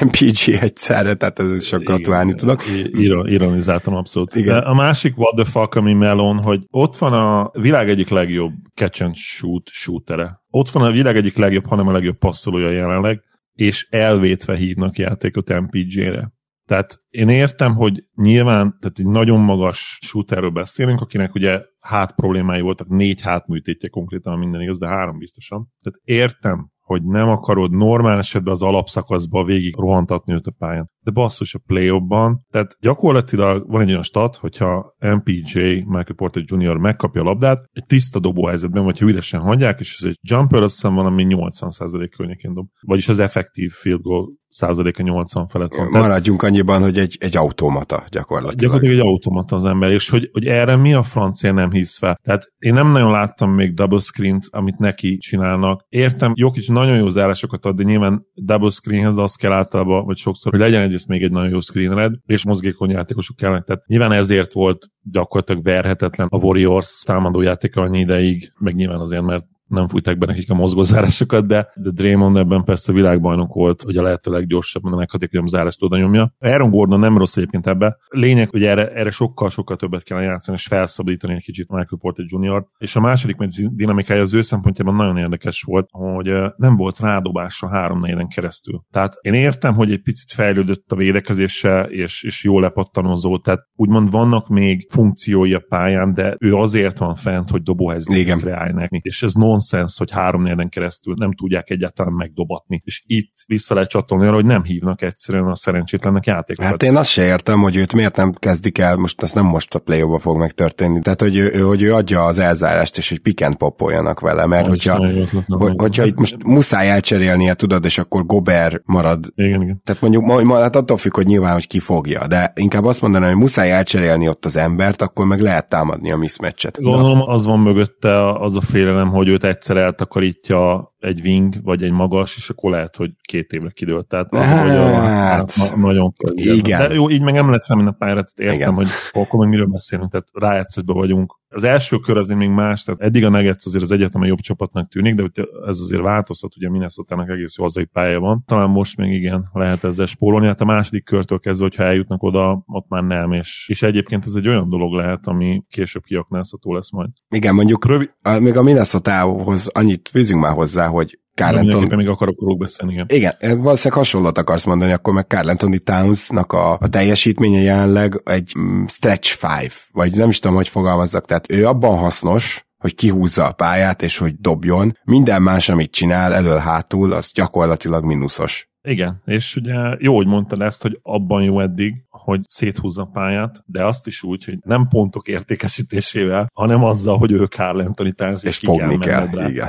Speaker 3: MPG egyszerre, tehát ez is sok gratulálni tudok.
Speaker 4: Ironizáltam abszolút. A másik what the fuck, ami Melon, hogy ott van a világ egyik legjobb catch and shoot shootere. Ott van a világ egyik legjobb, hanem a legjobb passzolója jelenleg, és elvétve hívnak játékot MPG-re. Tehát én értem, hogy nyilván, tehát egy nagyon magas shooterről beszélünk, akinek ugye hát problémái voltak, négy hátműtétje konkrétan minden igaz, de három biztosan. Tehát értem, hogy nem akarod normál esetben az alapszakaszba végig rohantatni őt a pályán. De basszus a play ban tehát gyakorlatilag van egy olyan stat, hogyha MPJ, Michael Porter Jr. megkapja a labdát, egy tiszta dobóhelyzetben, vagy ha üresen hagyják, és ez egy jumper, azt hiszem valami 80% környékén dob. Vagyis az effektív field goal százaléka 80 felett van.
Speaker 3: Maradjunk annyiban, hogy egy, egy automata gyakorlatilag.
Speaker 4: Gyakorlatilag egy automata az ember, és hogy, hogy erre mi a francia nem hisz fel. Tehát én nem nagyon láttam még double screen amit neki csinálnak. Értem, jó kicsi nagyon jó zárásokat ad, de nyilván double screenhez az kell általában, vagy sokszor, hogy legyen egyrészt még egy nagyon jó screenred, és mozgékony játékosok kellene. Tehát nyilván ezért volt gyakorlatilag verhetetlen a Warriors támadó játéka annyi ideig, meg nyilván azért, mert nem fújták be nekik a mozgózárásokat, de, de Draymond ebben persze világbajnok volt, hogy a lehető leggyorsabban a leghatékonyabb zárást oda nyomja. Aaron Gordon nem rossz egyébként ebbe. Lényeg, hogy erre, erre sokkal, sokkal többet kell játszani, és felszabadítani egy kicsit Michael Porter Jr. És a második meccs dinamikája az ő szempontjában nagyon érdekes volt, hogy nem volt rádobása három negyen keresztül. Tehát én értem, hogy egy picit fejlődött a védekezése, és, és jó lepattanozó, tehát úgymond vannak még funkciói a pályán, de ő azért van fent, hogy dobóhez kreálj És ez no nonsens, hogy három négyen keresztül nem tudják egyáltalán megdobatni. És itt vissza lehet csatolni arra, hogy nem hívnak egyszerűen a szerencsétlennek játékokat.
Speaker 3: Hát én azt se értem, hogy őt miért nem kezdik el, most ez nem most a play fog megtörténni, tehát hogy ő, hogy ő adja az elzárást, és hogy pikent popoljanak vele, mert hogyha, hogy, hogyha itt most muszáj elcserélnie, tudod, és akkor Gober marad.
Speaker 4: Igen, igen.
Speaker 3: Tehát mondjuk, ma, hát attól függ, hogy nyilván, hogy ki fogja, de inkább azt mondanám, hogy muszáj elcserélni ott az embert, akkor meg lehet támadni a mismatchet.
Speaker 4: Gondolom, az van mögötte az a félelem, hogy őt egyszer eltakarítja egy wing, vagy egy magas, és akkor lehet, hogy két évre kidőlt. Tehát az, hát, hogy a, hát, na, nagyon
Speaker 3: igen.
Speaker 4: De jó, így meg nem lehet felmenni a pályára, tehát értem, igen. hogy akkor meg miről beszélünk, tehát rájátszásban vagyunk. Az első kör azért még más, tehát eddig a Nuggets azért az egyetem a jobb csapatnak tűnik, de ez azért változhat, ugye minnesota egész jó hazai pálya van. Talán most még igen, lehet ezzel spórolni, hát a második körtől kezdve, hogyha eljutnak oda, ott már nem, és, és egyébként ez egy olyan dolog lehet, ami később kiaknázható lesz majd.
Speaker 3: Igen, mondjuk Rövid... a, még a Minnesota-hoz annyit fűzünk már hozzá, hogy
Speaker 4: Carlenton... még akarok róluk beszélni, igen.
Speaker 3: Igen, valószínűleg hasonlót akarsz mondani, akkor meg Carl Towns-nak a, a teljesítménye jelenleg egy mm, stretch five, vagy nem is tudom, hogy fogalmazzak, tehát ő abban hasznos, hogy kihúzza a pályát, és hogy dobjon. Minden más, amit csinál elől-hátul, az gyakorlatilag mínuszos.
Speaker 4: Igen, és ugye jó, hogy mondtad ezt, hogy abban jó eddig, hogy széthúzza a pályát, de azt is úgy, hogy nem pontok értékesítésével, hanem azzal, hogy ő Carl Anthony Towns, és, és fogni kell, kell igen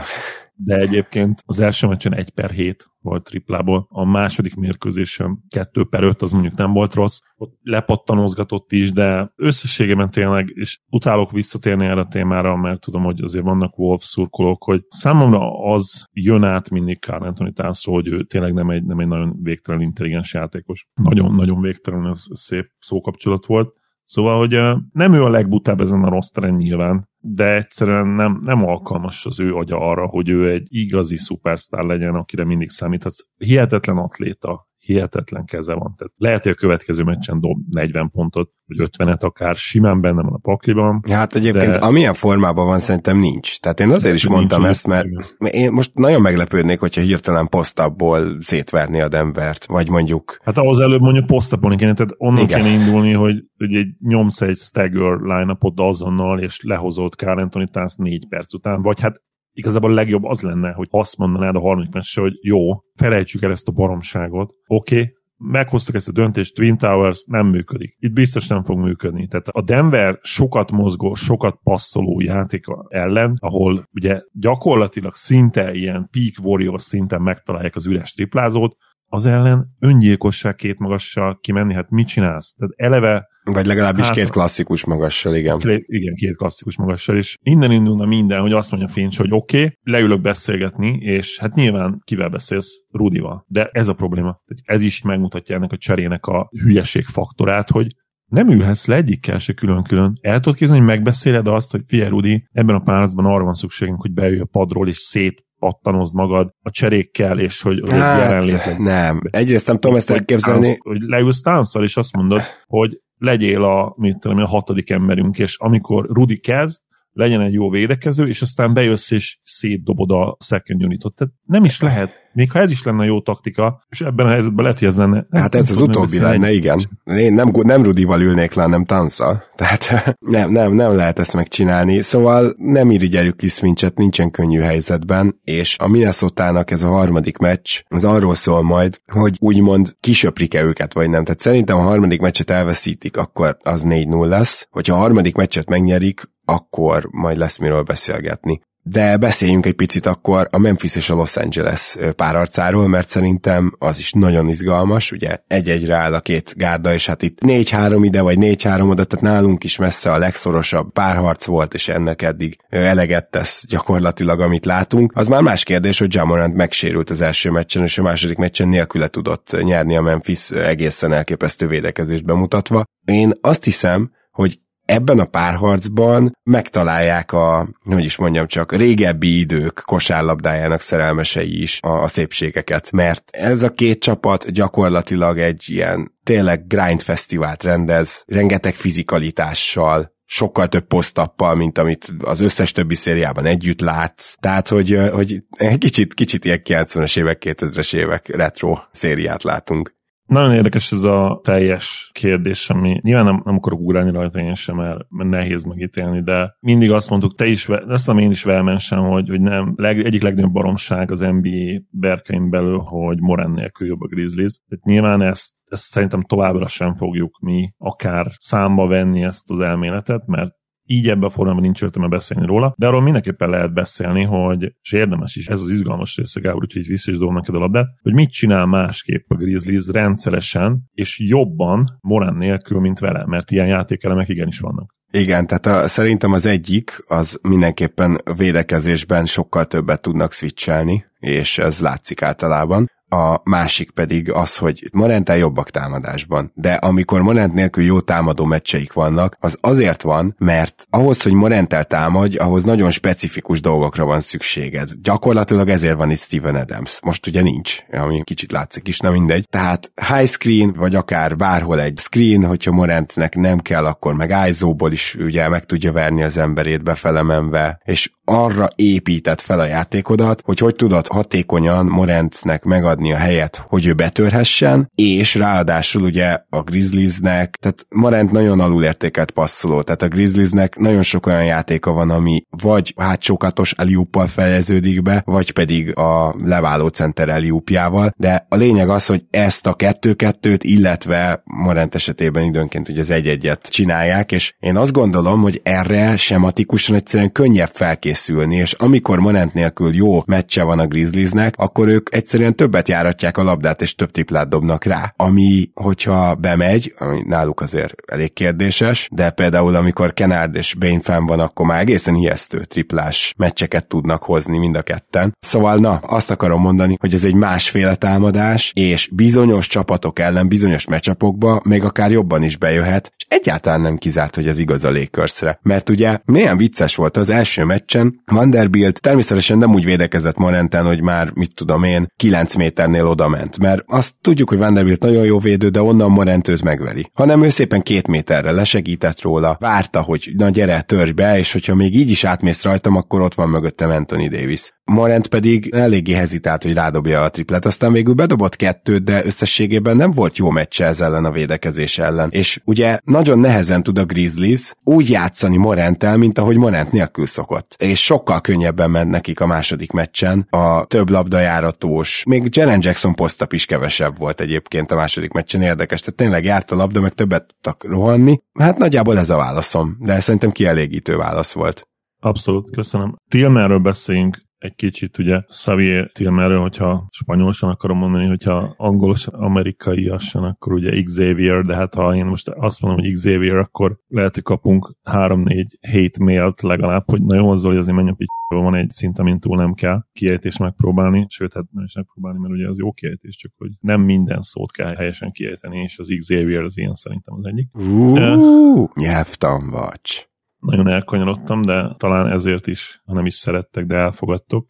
Speaker 4: de egyébként az első meccsen 1 per 7 volt triplából, a második mérkőzésem 2 per 5, az mondjuk nem volt rossz, ott lepattanozgatott is, de összességében tényleg, és utálok visszatérni erre a témára, mert tudom, hogy azért vannak Wolf szurkolók, hogy számomra az jön át mindig Carl Anthony Townsról, hogy ő tényleg nem egy, nem egy nagyon végtelen intelligens játékos. Nagyon-nagyon végtelen, ez szép szókapcsolat volt. Szóval, hogy nem ő a legbutább ezen a rosteren nyilván, de egyszerűen nem, nem alkalmas az ő agya arra, hogy ő egy igazi szupersztár legyen, akire mindig számíthatsz. Hihetetlen atléta, hihetetlen keze van. Tehát lehet, hogy a következő meccsen dob 40 pontot, vagy 50-et akár, simán benne van a pakliban.
Speaker 3: Hát egyébként de... amilyen formában van, szerintem nincs. Tehát én azért is mondtam nincs, ezt, mert én most nagyon meglepődnék, hogyha hirtelen posztabból szétverni a Denvert, vagy mondjuk...
Speaker 4: Hát ahhoz előbb mondjuk posztapolni kéne, tehát onnan igen. kéne indulni, hogy, hogy egy nyomsz egy stagger line azonnal, és lehozott Carl Anthony Towns négy perc után, vagy hát igazából a legjobb az lenne, hogy azt mondanád a harmadik meccsre, hogy jó, felejtsük el ezt a baromságot, oké, okay, meghoztuk ezt a döntést, Twin Towers nem működik. Itt biztos nem fog működni. Tehát a Denver sokat mozgó, sokat passzoló játéka ellen, ahol ugye gyakorlatilag szinte ilyen peak warrior szinten megtalálják az üres triplázót, az ellen öngyilkosság két magassal kimenni, hát mit csinálsz? Tehát eleve
Speaker 3: vagy legalábbis hát, két klasszikus magassal, igen.
Speaker 4: Igen, két klasszikus magassal, és innen indulna minden, hogy azt mondja Finch, hogy oké, okay, leülök beszélgetni, és hát nyilván kivel beszélsz? Rudival. De ez a probléma. Ez is megmutatja ennek a cserének a hülyeség faktorát, hogy nem ülhetsz le egyikkel se külön-külön. El tudod képzelni, hogy megbeszéled azt, hogy figyelj Rudi, ebben a párharcban arra van szükségünk, hogy beülj a padról, és szét pattanozd magad a cserékkel, és hogy, hogy hát, jelenlétleg.
Speaker 3: Nem, egyrészt nem tudom ezt elképzelni.
Speaker 4: Hogy, hogy leülsz tánszal, és azt mondod, hogy legyél a, mit tudom, a hatodik emberünk, és amikor Rudi kezd, legyen egy jó védekező, és aztán bejössz és szétdobod a second unitot. Tehát nem is lehet még ha ez is lenne jó taktika, és ebben a helyzetben lehet, hogy ez lenne.
Speaker 3: Hát ez az utóbbi lenne, igen. Én nem, nem Rudival ülnék le, nem Tanszal. Tehát nem, nem, nem lehet ezt megcsinálni. Szóval nem irigyeljük Kiszvincset, nincsen könnyű helyzetben, és a minnesota ez a harmadik meccs, az arról szól majd, hogy úgymond kisöprik-e őket, vagy nem. Tehát szerintem a harmadik meccset elveszítik, akkor az 4-0 lesz. Hogyha a harmadik meccset megnyerik, akkor majd lesz miről beszélgetni. De beszéljünk egy picit akkor a Memphis és a Los Angeles párarcáról, mert szerintem az is nagyon izgalmas, ugye egy-egyre áll a két gárda, és hát itt 4-3 ide, vagy 4-3 oda, tehát nálunk is messze a legszorosabb párharc volt, és ennek eddig eleget tesz gyakorlatilag, amit látunk. Az már más kérdés, hogy Jamorant megsérült az első meccsen, és a második meccsen nélküle tudott nyerni a Memphis egészen elképesztő védekezést bemutatva. Én azt hiszem, hogy ebben a párharcban megtalálják a, hogy is mondjam csak, régebbi idők kosárlabdájának szerelmesei is a, a szépségeket, mert ez a két csapat gyakorlatilag egy ilyen tényleg grind fesztivált rendez, rengeteg fizikalitással, sokkal több posztappal, mint amit az összes többi szériában együtt látsz. Tehát, hogy, hogy kicsit, kicsit ilyen 90-es évek, 2000-es évek retro szériát látunk.
Speaker 4: Nagyon érdekes ez a teljes kérdés, ami nyilván nem, nem akarok ugrálni rajta én sem, mert, nehéz megítélni, de mindig azt mondtuk, te is, ezt én is velmensen, hogy, hogy nem, leg, egyik legnagyobb baromság az NBA berkeim belül, hogy Moren nélkül jobb a Grizzlies. Tehát nyilván ezt ezt szerintem továbbra sem fogjuk mi akár számba venni ezt az elméletet, mert így ebben a formában nincs értelme beszélni róla, de arról mindenképpen lehet beszélni, hogy, és érdemes is, ez az izgalmas része, Gábor, úgyhogy vissza is neked a labdát, hogy mit csinál másképp a Grizzlies rendszeresen, és jobban Morán nélkül, mint vele, mert ilyen játékelemek igenis vannak.
Speaker 3: Igen, tehát a, szerintem az egyik, az mindenképpen védekezésben sokkal többet tudnak switchelni, és ez látszik általában a másik pedig az, hogy Morent jobbak támadásban, de amikor Morent nélkül jó támadó meccseik vannak, az azért van, mert ahhoz, hogy Morentel támadj, ahhoz nagyon specifikus dolgokra van szükséged. Gyakorlatilag ezért van itt Steven Adams. Most ugye nincs, ami kicsit látszik is, na mindegy. Tehát high screen, vagy akár bárhol egy screen, hogyha Morentnek nem kell, akkor meg ISO-ból is ugye meg tudja verni az emberét befelemenve, és arra épített fel a játékodat, hogy hogy tudod hatékonyan Morentnek megadni a helyet, hogy ő betörhessen, és ráadásul ugye a Grizzliesnek, tehát Morent nagyon alulértékelt passzoló, tehát a Grizzliesnek nagyon sok olyan játéka van, ami vagy hátsókatos eliuppal fejeződik be, vagy pedig a leváló center eliupjával, de a lényeg az, hogy ezt a kettő-kettőt, illetve Morent esetében időnként ugye az egy-egyet csinálják, és én azt gondolom, hogy erre sematikusan egyszerűen könnyebb felkészülni készülni, és amikor Monent nélkül jó meccse van a Grizzliesnek, akkor ők egyszerűen többet járatják a labdát, és több triplát dobnak rá. Ami, hogyha bemegy, ami náluk azért elég kérdéses, de például amikor Kenard és Bain fenn van, akkor már egészen ijesztő triplás meccseket tudnak hozni mind a ketten. Szóval na, azt akarom mondani, hogy ez egy másféle támadás, és bizonyos csapatok ellen, bizonyos meccsapokba még akár jobban is bejöhet, és egyáltalán nem kizárt, hogy ez igaz a Lakersre. Mert ugye milyen vicces volt az első meccsen, Vanderbilt természetesen nem úgy védekezett Morenten, hogy már, mit tudom én, 9 méternél oda ment, mert azt tudjuk, hogy Vanderbilt nagyon jó védő, de onnan Morent őt megveri. Hanem ő szépen két méterre lesegített róla, várta, hogy na gyere, törj be, és hogyha még így is átmész rajtam, akkor ott van mögöttem Anthony Davis. Morent pedig eléggé hezitált, hogy rádobja a triplet, aztán végül bedobott kettőt, de összességében nem volt jó meccse ez ellen a védekezés ellen. És ugye nagyon nehezen tud a Grizzlies úgy játszani Morentel, mint ahogy Morent nélkül szokott. És sokkal könnyebben ment nekik a második meccsen. A több labdajáratós, még Jaren Jackson posztap is kevesebb volt egyébként a második meccsen érdekes. Tehát tényleg járt a labda, meg többet tudtak rohanni. Hát nagyjából ez a válaszom, de szerintem kielégítő válasz volt.
Speaker 4: Abszolút, köszönöm. Tilmerről beszéljünk egy kicsit ugye Xavier Tilmerről, hogyha spanyolosan akarom mondani, hogyha angolos amerikaiasan, akkor ugye Xavier, de hát ha én most azt mondom, hogy Xavier, akkor lehet, hogy kapunk 3-4 hate mailt legalább, hogy na jó, azzal, hogy azért menj egy van egy szint, amin túl nem kell kiejtés megpróbálni, sőt, hát nem is megpróbálni, mert ugye az jó kiejtés, csak hogy nem minden szót kell helyesen kiejteni, és az Xavier az ilyen szerintem az egyik.
Speaker 3: Uh, nyelvtan vagy
Speaker 4: nagyon elkanyarodtam, de talán ezért is, ha nem is szerettek, de elfogadtok.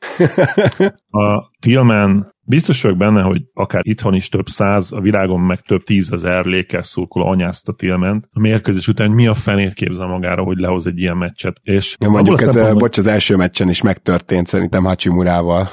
Speaker 4: A Tillman biztos vagyok benne, hogy akár itthon is több száz, a világon meg több tízezer Lakers szurkoló anyázta Tillment. A mérkőzés után mi a fenét képzel magára, hogy lehoz egy ilyen meccset. És
Speaker 3: ja, mondjuk ez, a, bocs, az első meccsen is megtörtént szerintem Hachimurával.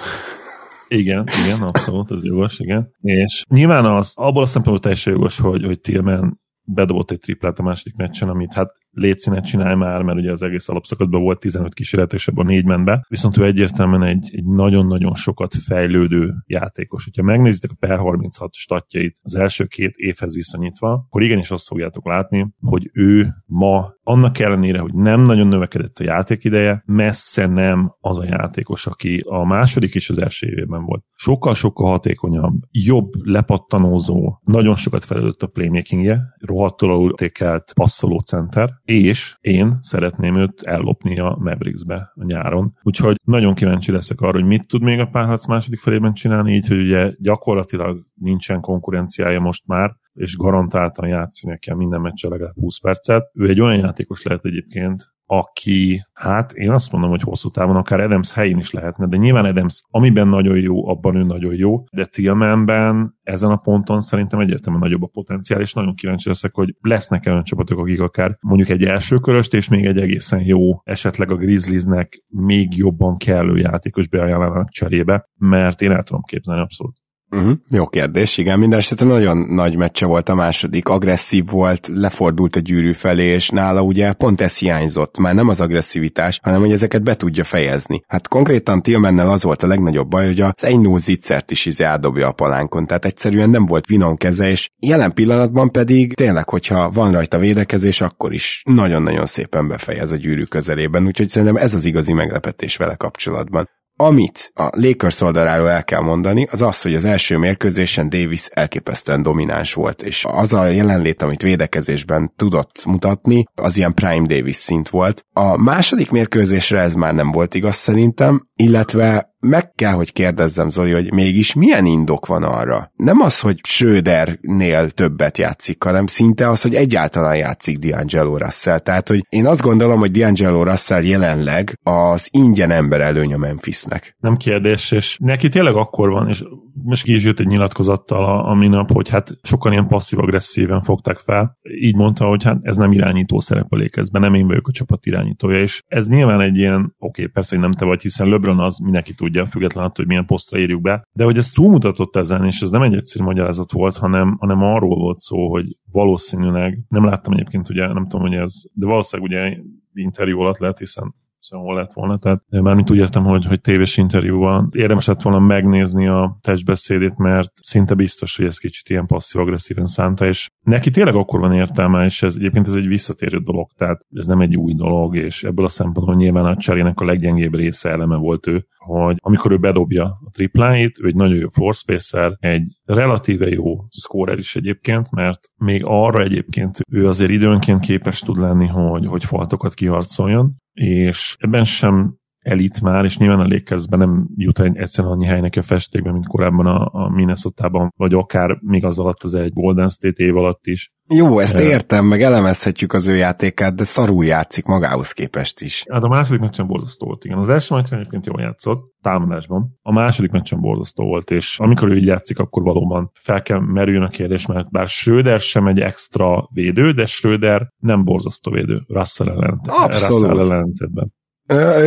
Speaker 4: Igen, igen, abszolút, ez jogos, igen. És nyilván az, abból a szempontból teljesen jogos, hogy, hogy Tillman bedobott egy triplát a második meccsen, amit hát létszínet csinálj már, mert ugye az egész alapszakadban volt 15 kísérlet, és ebben négy ment be. Viszont ő egyértelműen egy, egy nagyon-nagyon sokat fejlődő játékos. Ha megnézitek a per 36 statjait az első két évhez viszonyítva, akkor igenis azt fogjátok látni, hogy ő ma annak ellenére, hogy nem nagyon növekedett a játékideje, messze nem az a játékos, aki a második és az első évében volt. Sokkal-sokkal hatékonyabb, jobb, lepattanózó, nagyon sokat felelőtt a playmakingje, rohadtul alultékelt passzoló center, és én szeretném őt ellopni a Mavericksbe a nyáron. Úgyhogy nagyon kíváncsi leszek arra, hogy mit tud még a párharc második felében csinálni, így, hogy ugye gyakorlatilag nincsen konkurenciája most már, és garantáltan játszni kell minden meccsen legalább 20 percet. Ő egy olyan játékos lehet egyébként, aki, hát én azt mondom, hogy hosszú távon akár Adams helyén is lehetne, de nyilván Adams, amiben nagyon jó, abban ő nagyon jó, de Tillmanben ezen a ponton szerintem egyértelműen nagyobb a potenciál, és nagyon kíváncsi leszek, hogy lesznek olyan csapatok, akik akár mondjuk egy első köröst, és még egy egészen jó, esetleg a Grizzliesnek még jobban kellő játékos beajánlanak cserébe, mert én el tudom képzelni abszolút.
Speaker 3: Uh-huh. Jó kérdés, igen, minden esetben nagyon nagy meccse volt a második, agresszív volt, lefordult a gyűrű felé, és nála ugye pont ez hiányzott, már nem az agresszivitás, hanem hogy ezeket be tudja fejezni. Hát konkrétan Tillmannel az volt a legnagyobb baj, hogy az egy zicsert is izé átdobja a palánkon, tehát egyszerűen nem volt vinon keze, és jelen pillanatban pedig tényleg, hogyha van rajta védekezés, akkor is nagyon-nagyon szépen befejez a gyűrű közelében, úgyhogy szerintem ez az igazi meglepetés vele kapcsolatban. Amit a Lakers oldaláról el kell mondani, az az, hogy az első mérkőzésen Davis elképesztően domináns volt, és az a jelenlét, amit védekezésben tudott mutatni, az ilyen Prime Davis szint volt. A második mérkőzésre ez már nem volt igaz szerintem, illetve meg kell, hogy kérdezzem, Zoli, hogy mégis milyen indok van arra? Nem az, hogy Schrödernél többet játszik, hanem szinte az, hogy egyáltalán játszik D'Angelo Russell. Tehát, hogy én azt gondolom, hogy D'Angelo Russell jelenleg az ingyen ember előny a Memphisnek.
Speaker 4: Nem kérdés, és neki tényleg akkor van, és most ki is jött egy nyilatkozattal a, a minap, hogy hát sokan ilyen passzív-agresszíven fogták fel. Így mondta, hogy hát ez nem irányító szerep a lékezben, nem én vagyok a csapat irányítója, és ez nyilván egy ilyen, oké, okay, persze, hogy nem te vagy, hiszen LeBron az mindenki tudja, függetlenül attól, hogy milyen posztra írjuk be, de hogy ez túlmutatott ezen, és ez nem egy egyszerű magyarázat volt, hanem, hanem arról volt szó, hogy valószínűleg, nem láttam egyébként, ugye, nem tudom, hogy ez, de valószínűleg ugye interjú alatt lehet, hiszen szóval lett volna. Tehát mármint úgy értem, hogy, hogy tévés interjúban érdemes lett volna megnézni a testbeszédét, mert szinte biztos, hogy ez kicsit ilyen passzív-agresszíven szánta, és neki tényleg akkor van értelme, és ez egyébként ez egy visszatérő dolog, tehát ez nem egy új dolog, és ebből a szempontból nyilván a cserének a leggyengébb része eleme volt ő, hogy amikor ő bedobja a tripláit, ő egy nagyon jó floor spacer, egy relatíve jó scorer is egyébként, mert még arra egyébként ő azért időnként képes tud lenni, hogy, hogy faltokat kiharcoljon, és ebben sem elit már, és nyilván a Lakersben nem jut egyszerűen annyi hely neki a festékben, mint korábban a, a Minnesota-ban, vagy akár még az alatt az egy Golden State év alatt is.
Speaker 3: Jó, ezt értem, meg elemezhetjük az ő játékát, de szarul játszik magához képest is.
Speaker 4: Hát a második meccsen borzasztó volt, igen. Az első meccsen egyébként jól játszott, támadásban. A második meccsen borzasztó volt, és amikor ő így játszik, akkor valóban fel kell merüljön a kérdés, mert bár Schröder sem egy extra védő, de Schröder nem borzasztó védő. Russell ellent.
Speaker 3: Abszolút. Russell ellentétben.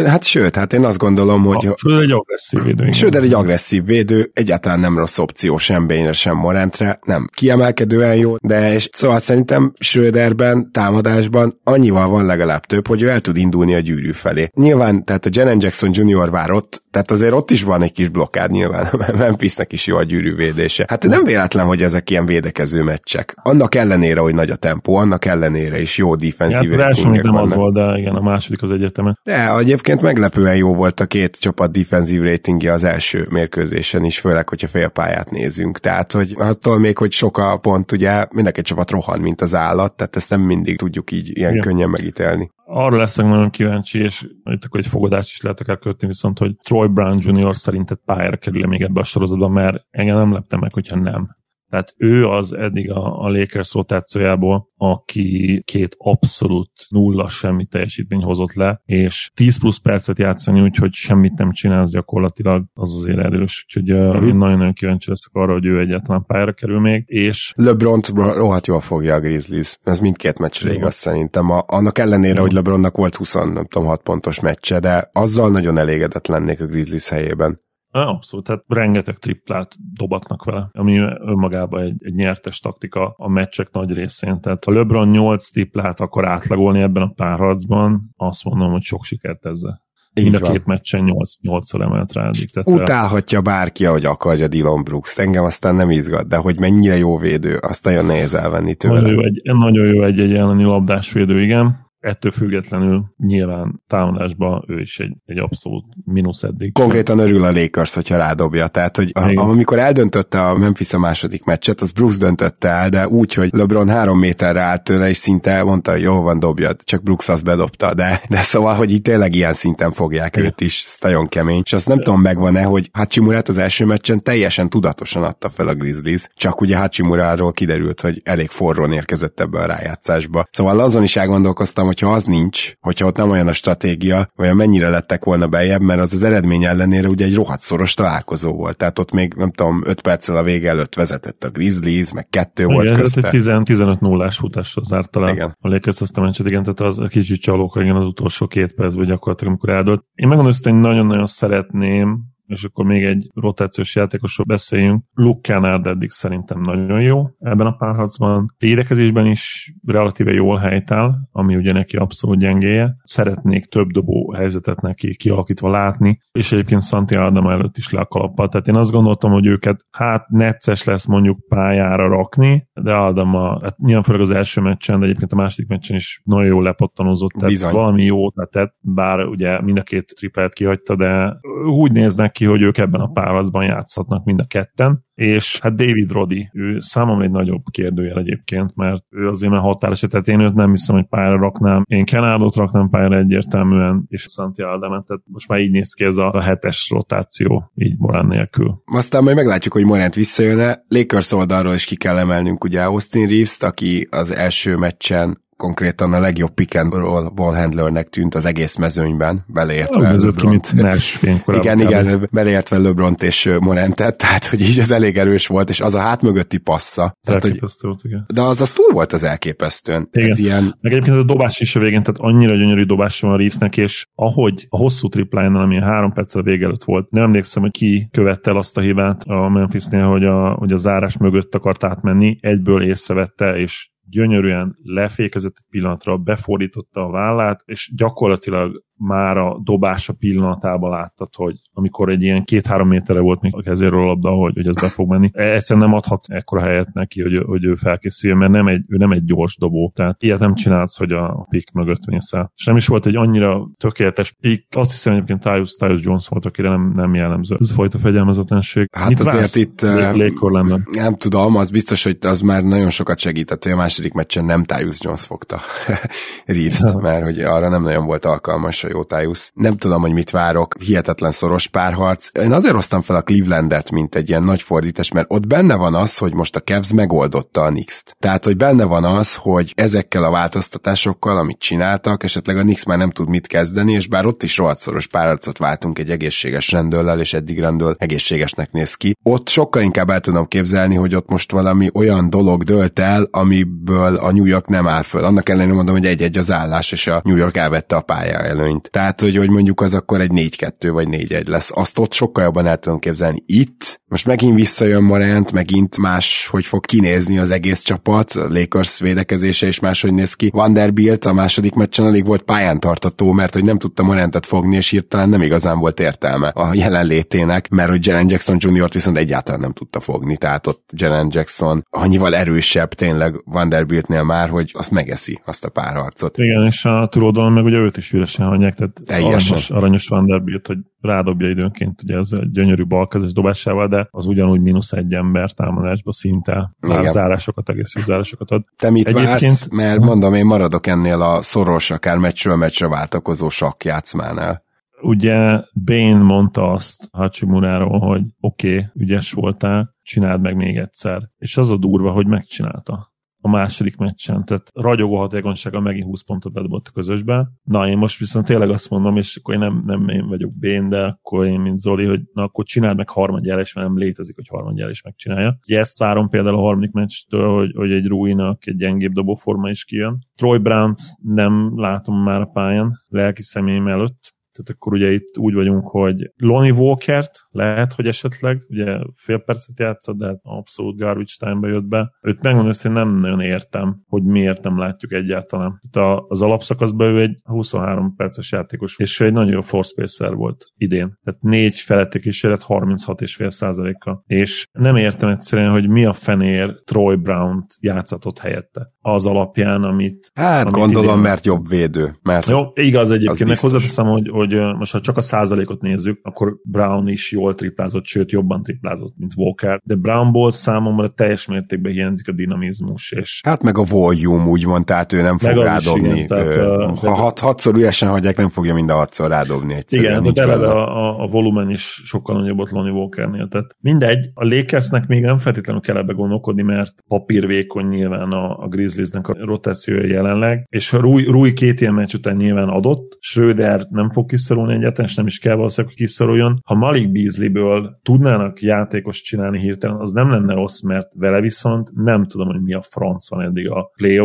Speaker 3: Hát sőt, hát én azt gondolom, hogy...
Speaker 4: A, Schröder egy agresszív védő.
Speaker 3: Schröder egy agresszív védő, egyáltalán nem rossz opció sem Bényre, sem Morentre, nem kiemelkedően jó, de és szóval szerintem Schröderben, támadásban annyival van legalább több, hogy ő el tud indulni a gyűrű felé. Nyilván, tehát a Jenen Jackson Jr. vár ott, tehát azért ott is van egy kis blokkád nyilván, Memphisnek is jó a gyűrűvédése. Hát nem véletlen, hogy ezek ilyen védekező meccsek. Annak ellenére, hogy nagy a tempó, annak ellenére is jó defensív
Speaker 4: hát az első nem az volt, de igen, a második az egyetemen.
Speaker 3: De egyébként meglepően jó volt a két csapat defensív ratingje az első mérkőzésen is, főleg, hogyha félpályát nézünk. Tehát, hogy attól még, hogy sok a pont, ugye mindenki csapat rohan, mint az állat, tehát ezt nem mindig tudjuk így ilyen Igen. könnyen megítélni.
Speaker 4: Arra leszek nagyon kíváncsi, és itt akkor egy fogadást is lehet akár kötni, viszont, hogy Troy Brown Jr. szerinted pályára kerül még ebbe a sorozatba, mert engem nem lepte meg, hogyha nem. Tehát ő az eddig a, a Lakers rotációjából, aki két abszolút nulla semmi teljesítmény hozott le, és 10 plusz percet játszani úgy, hogy semmit nem csinálsz gyakorlatilag, az azért erős. Úgyhogy uh-huh. én nagyon-nagyon kíváncsi leszek arra, hogy ő egyáltalán pályára kerül még, és...
Speaker 3: LeBron rohadt jól fogja a Grizzlies. Ez mindkét meccsre igaz szerintem. A, annak ellenére, Jó. hogy LeBronnak volt 20, nem tudom, 6 pontos meccse, de azzal nagyon elégedett lennék a Grizzlies helyében.
Speaker 4: Abszolút, tehát rengeteg triplát dobatnak vele, ami önmagában egy, egy nyertes taktika a meccsek nagy részén. Tehát ha LeBron 8 triplát akar átlagolni ebben a párharcban, azt mondom, hogy sok sikert ezzel. Így Mind a van. két meccsen 8, 8-szor emelt rá.
Speaker 3: Tehát Utálhatja bárki, ahogy akarja Dylan Brooks. Engem aztán nem izgat, de hogy mennyire jó védő, azt nagyon nehéz elvenni tőle.
Speaker 4: Nagyon jó egy, nagyon jó egy, egy elleni labdásvédő, igen ettől függetlenül nyilván támadásban ő is egy, egy abszolút mínusz eddig.
Speaker 3: Konkrétan örül a Lakers, hogyha rádobja. Tehát, hogy a, amikor eldöntötte a Memphis a második meccset, az Brooks döntötte el, de úgy, hogy LeBron három méterre állt tőle, és szinte mondta, hogy jó van, dobjad, csak Brooks azt bedobta, de, de szóval, hogy itt tényleg ilyen szinten fogják Igen. őt is, ez nagyon kemény. És azt nem tudom, megvan-e, hogy Hachimurát az első meccsen teljesen tudatosan adta fel a Grizzlies, csak ugye Hachimuráról kiderült, hogy elég forrón érkezett ebbe a rájátszásba. Szóval azon is elgondolkoztam, hogy hogyha az nincs, hogyha ott nem olyan a stratégia, vagy mennyire lettek volna bejebb, mert az az eredmény ellenére ugye egy rohadt szoros találkozó volt. Tehát ott még, nem tudom, 5 perccel a vége előtt vezetett a Grizzlies, meg kettő igen, volt közte.
Speaker 4: 15 0 futásra zárt talán igen. a Lakers azt a meccset, igen, tehát az a kicsit csalók, igen, az utolsó két percben gyakorlatilag, amikor eldőlt. Én megmondom, hogy nagyon-nagyon szeretném, és akkor még egy rotációs játékosról beszéljünk. Luke Kennard eddig szerintem nagyon jó ebben a párharcban. Védekezésben is relatíve jól helytáll, ami ugye neki abszolút gyengéje. Szeretnék több dobó helyzetet neki kialakítva látni, és egyébként Santi Adama előtt is le a kalappal. Tehát én azt gondoltam, hogy őket hát necces lesz mondjuk pályára rakni, de Adama, hát nyilván főleg az első meccsen, de egyébként a második meccsen is nagyon jól lepottanozott, tehát Bizony. valami jó tett, bár ugye mind a két triplet kihagyta, de úgy néznek ki, hogy ők ebben a párharcban játszhatnak mind a ketten, és hát David Rodi, ő számomra egy nagyobb kérdőjel egyébként, mert ő azért már határos, tehát én őt nem hiszem, hogy pályára raknám. Én Kenádot raknám pályára egyértelműen, és Santi Aldemet, tehát most már így néz ki ez a, a hetes rotáció, így Morán nélkül.
Speaker 3: Aztán majd meglátjuk, hogy Morant visszajön-e. Lakers oldalról is ki kell emelnünk ugye Austin Reeves-t, aki az első meccsen konkrétan a legjobb pick and roll ball handlernek tűnt az egész mezőnyben, beleértve
Speaker 4: oh, Nash
Speaker 3: Igen, igen, beleértve LeBront és Morentet, tehát hogy így ez elég erős volt, és az a hát mögötti passza. Tehát, hogy,
Speaker 4: volt, igen.
Speaker 3: De az az túl volt az elképesztően.
Speaker 4: Igen.
Speaker 3: Ez ilyen...
Speaker 4: Meg egyébként a dobás is a végén, tehát annyira gyönyörű dobás van a Reevesnek, és ahogy a hosszú tripline ami a három perccel vége előtt volt, nem emlékszem, hogy ki követte el azt a hibát a Memphisnél, hogy a, hogy a zárás mögött akart átmenni, egyből észrevette, és gyönyörűen lefékezett egy pillanatra, befordította a vállát, és gyakorlatilag már a dobása pillanatában láttad, hogy amikor egy ilyen két-három méterre volt még a kezéről a labda, hogy, hogy ez be fog menni. E, egyszerűen nem adhatsz ekkora helyet neki, hogy, hogy ő felkészüljön, mert nem egy, ő nem egy gyors dobó. Tehát ilyet nem csinálsz, hogy a pick mögött mész el. És nem is volt egy annyira tökéletes pick. Azt hiszem egyébként Tyus, Tyus Jones volt, akire nem, nem jellemző. Ez fajta fegyelmezetlenség.
Speaker 3: Hát Mit azért itt uh, nem tudom, az biztos, hogy az már nagyon sokat segített, hogy a második meccsen nem Tyus Jones fogta Reeves-t, mert hogy arra nem nagyon volt alkalmas a Jótájusz. Nem tudom, hogy mit várok, hihetetlen szoros párharc. Én azért hoztam fel a Clevelandet, mint egy ilyen nagy fordítás, mert ott benne van az, hogy most a Cavs megoldotta a Knicks-t. Tehát, hogy benne van az, hogy ezekkel a változtatásokkal, amit csináltak, esetleg a Knicks már nem tud mit kezdeni, és bár ott is rohadt szoros párharcot váltunk egy egészséges rendőrrel, és eddig rendőr egészségesnek néz ki. Ott sokkal inkább el tudom képzelni, hogy ott most valami olyan dolog dölt el, amiből a New York nem áll föl. Annak ellenére mondom, hogy egy-egy az állás, és a New York elvette a pálya előnyt. Tehát, hogy, hogy mondjuk az akkor egy 4-2 vagy 4-1 lesz. Azt ott sokkal jobban el tudom képzelni. Itt most megint visszajön Morant, megint más, hogy fog kinézni az egész csapat, a Lakers védekezése is máshogy néz ki. Vanderbilt a második meccsen alig volt pályán tartató, mert hogy nem tudta Morantet fogni, és hirtelen nem igazán volt értelme a jelenlétének, mert hogy Jalen Jackson Jr. viszont egyáltalán nem tudta fogni, tehát ott Jalen Jackson annyival erősebb tényleg Vanderbiltnél már, hogy azt megeszi, azt a párharcot.
Speaker 4: Igen, és a túloldalon meg ugye őt is üresen hagyják, tehát aranyos, aranyos Vanderbilt, hogy rádobja időnként ugye ez egy gyönyörű balkezes dobásával, de az ugyanúgy mínusz egy ember támadásba szinte zárásokat, egész zárásokat ad.
Speaker 3: Te mit Egyébként... vársz? Mert mondom, én maradok ennél a szoros, akár meccsről meccsre váltakozó sakk játszmánál.
Speaker 4: Ugye Bane mondta azt Hachimuráról, hogy oké, okay, ügyes voltál, csináld meg még egyszer. És az a durva, hogy megcsinálta a második meccsen, tehát ragyogó hatékonysága megint 20 pontot bedobott a közösbe. Na, én most viszont tényleg azt mondom, és akkor én nem, nem én vagyok Bén, de akkor én, mint Zoli, hogy na akkor csináld meg harmadjára, és nem létezik, hogy harmadjára is megcsinálja. Ugye ezt várom például a harmadik meccstől, hogy, hogy egy Ruinak egy gyengébb dobóforma is kijön. Troy Brown nem látom már a pályán, lelki személyem előtt, Tehát akkor ugye itt úgy vagyunk, hogy Lonnie Walkert lehet, hogy esetleg, ugye fél percet játszott, de hát abszolút garbage time jött be. Őt megmondom, hogy nem nagyon értem, hogy miért nem látjuk egyáltalán. Tehát az alapszakaszban ő egy 23 perces játékos, és ő egy nagyon jó force volt idén. Tehát négy feletti kísérlet 36,5 százaléka. És nem értem egyszerűen, hogy mi a fenér Troy Brown-t játszatott helyette. Az alapján, amit...
Speaker 3: Hát
Speaker 4: amit
Speaker 3: gondolom,
Speaker 4: idén...
Speaker 3: mert jobb védő. Mert
Speaker 4: jó, igaz egyébként, hozzáteszem, hogy, hogy most ha csak a százalékot nézzük, akkor Brown is jól triplázott, sőt jobban triplázott, mint Walker, de Brownból számomra teljes mértékben hiányzik a dinamizmus, és
Speaker 3: Hát meg a volume úgymond, tehát ő nem fog rádobni.
Speaker 4: igen, tehát,
Speaker 3: Ö, ha hat, hatszor üresen hagyják, nem fogja mind a hatszor rádobni egyszerűen.
Speaker 4: Igen,
Speaker 3: nincs
Speaker 4: eleve a, a, volumen is sokkal nagyobb ott Lonnie Walkernél. Tehát mindegy, a Lakersnek még nem feltétlenül kell ebbe gondolkodni, mert papírvékony nyilván a, a Grizzliesnek a rotációja jelenleg, és ha Rui, Rui két ilyen meccs után nyilván adott, Schröder nem fog kiszorulni egyáltalán, és nem is kell valószínűleg, hogy kiszoruljon. Ha Malik Beasley-ből tudnának játékos csinálni hirtelen, az nem lenne rossz, mert vele viszont nem tudom, hogy mi a franc van eddig a play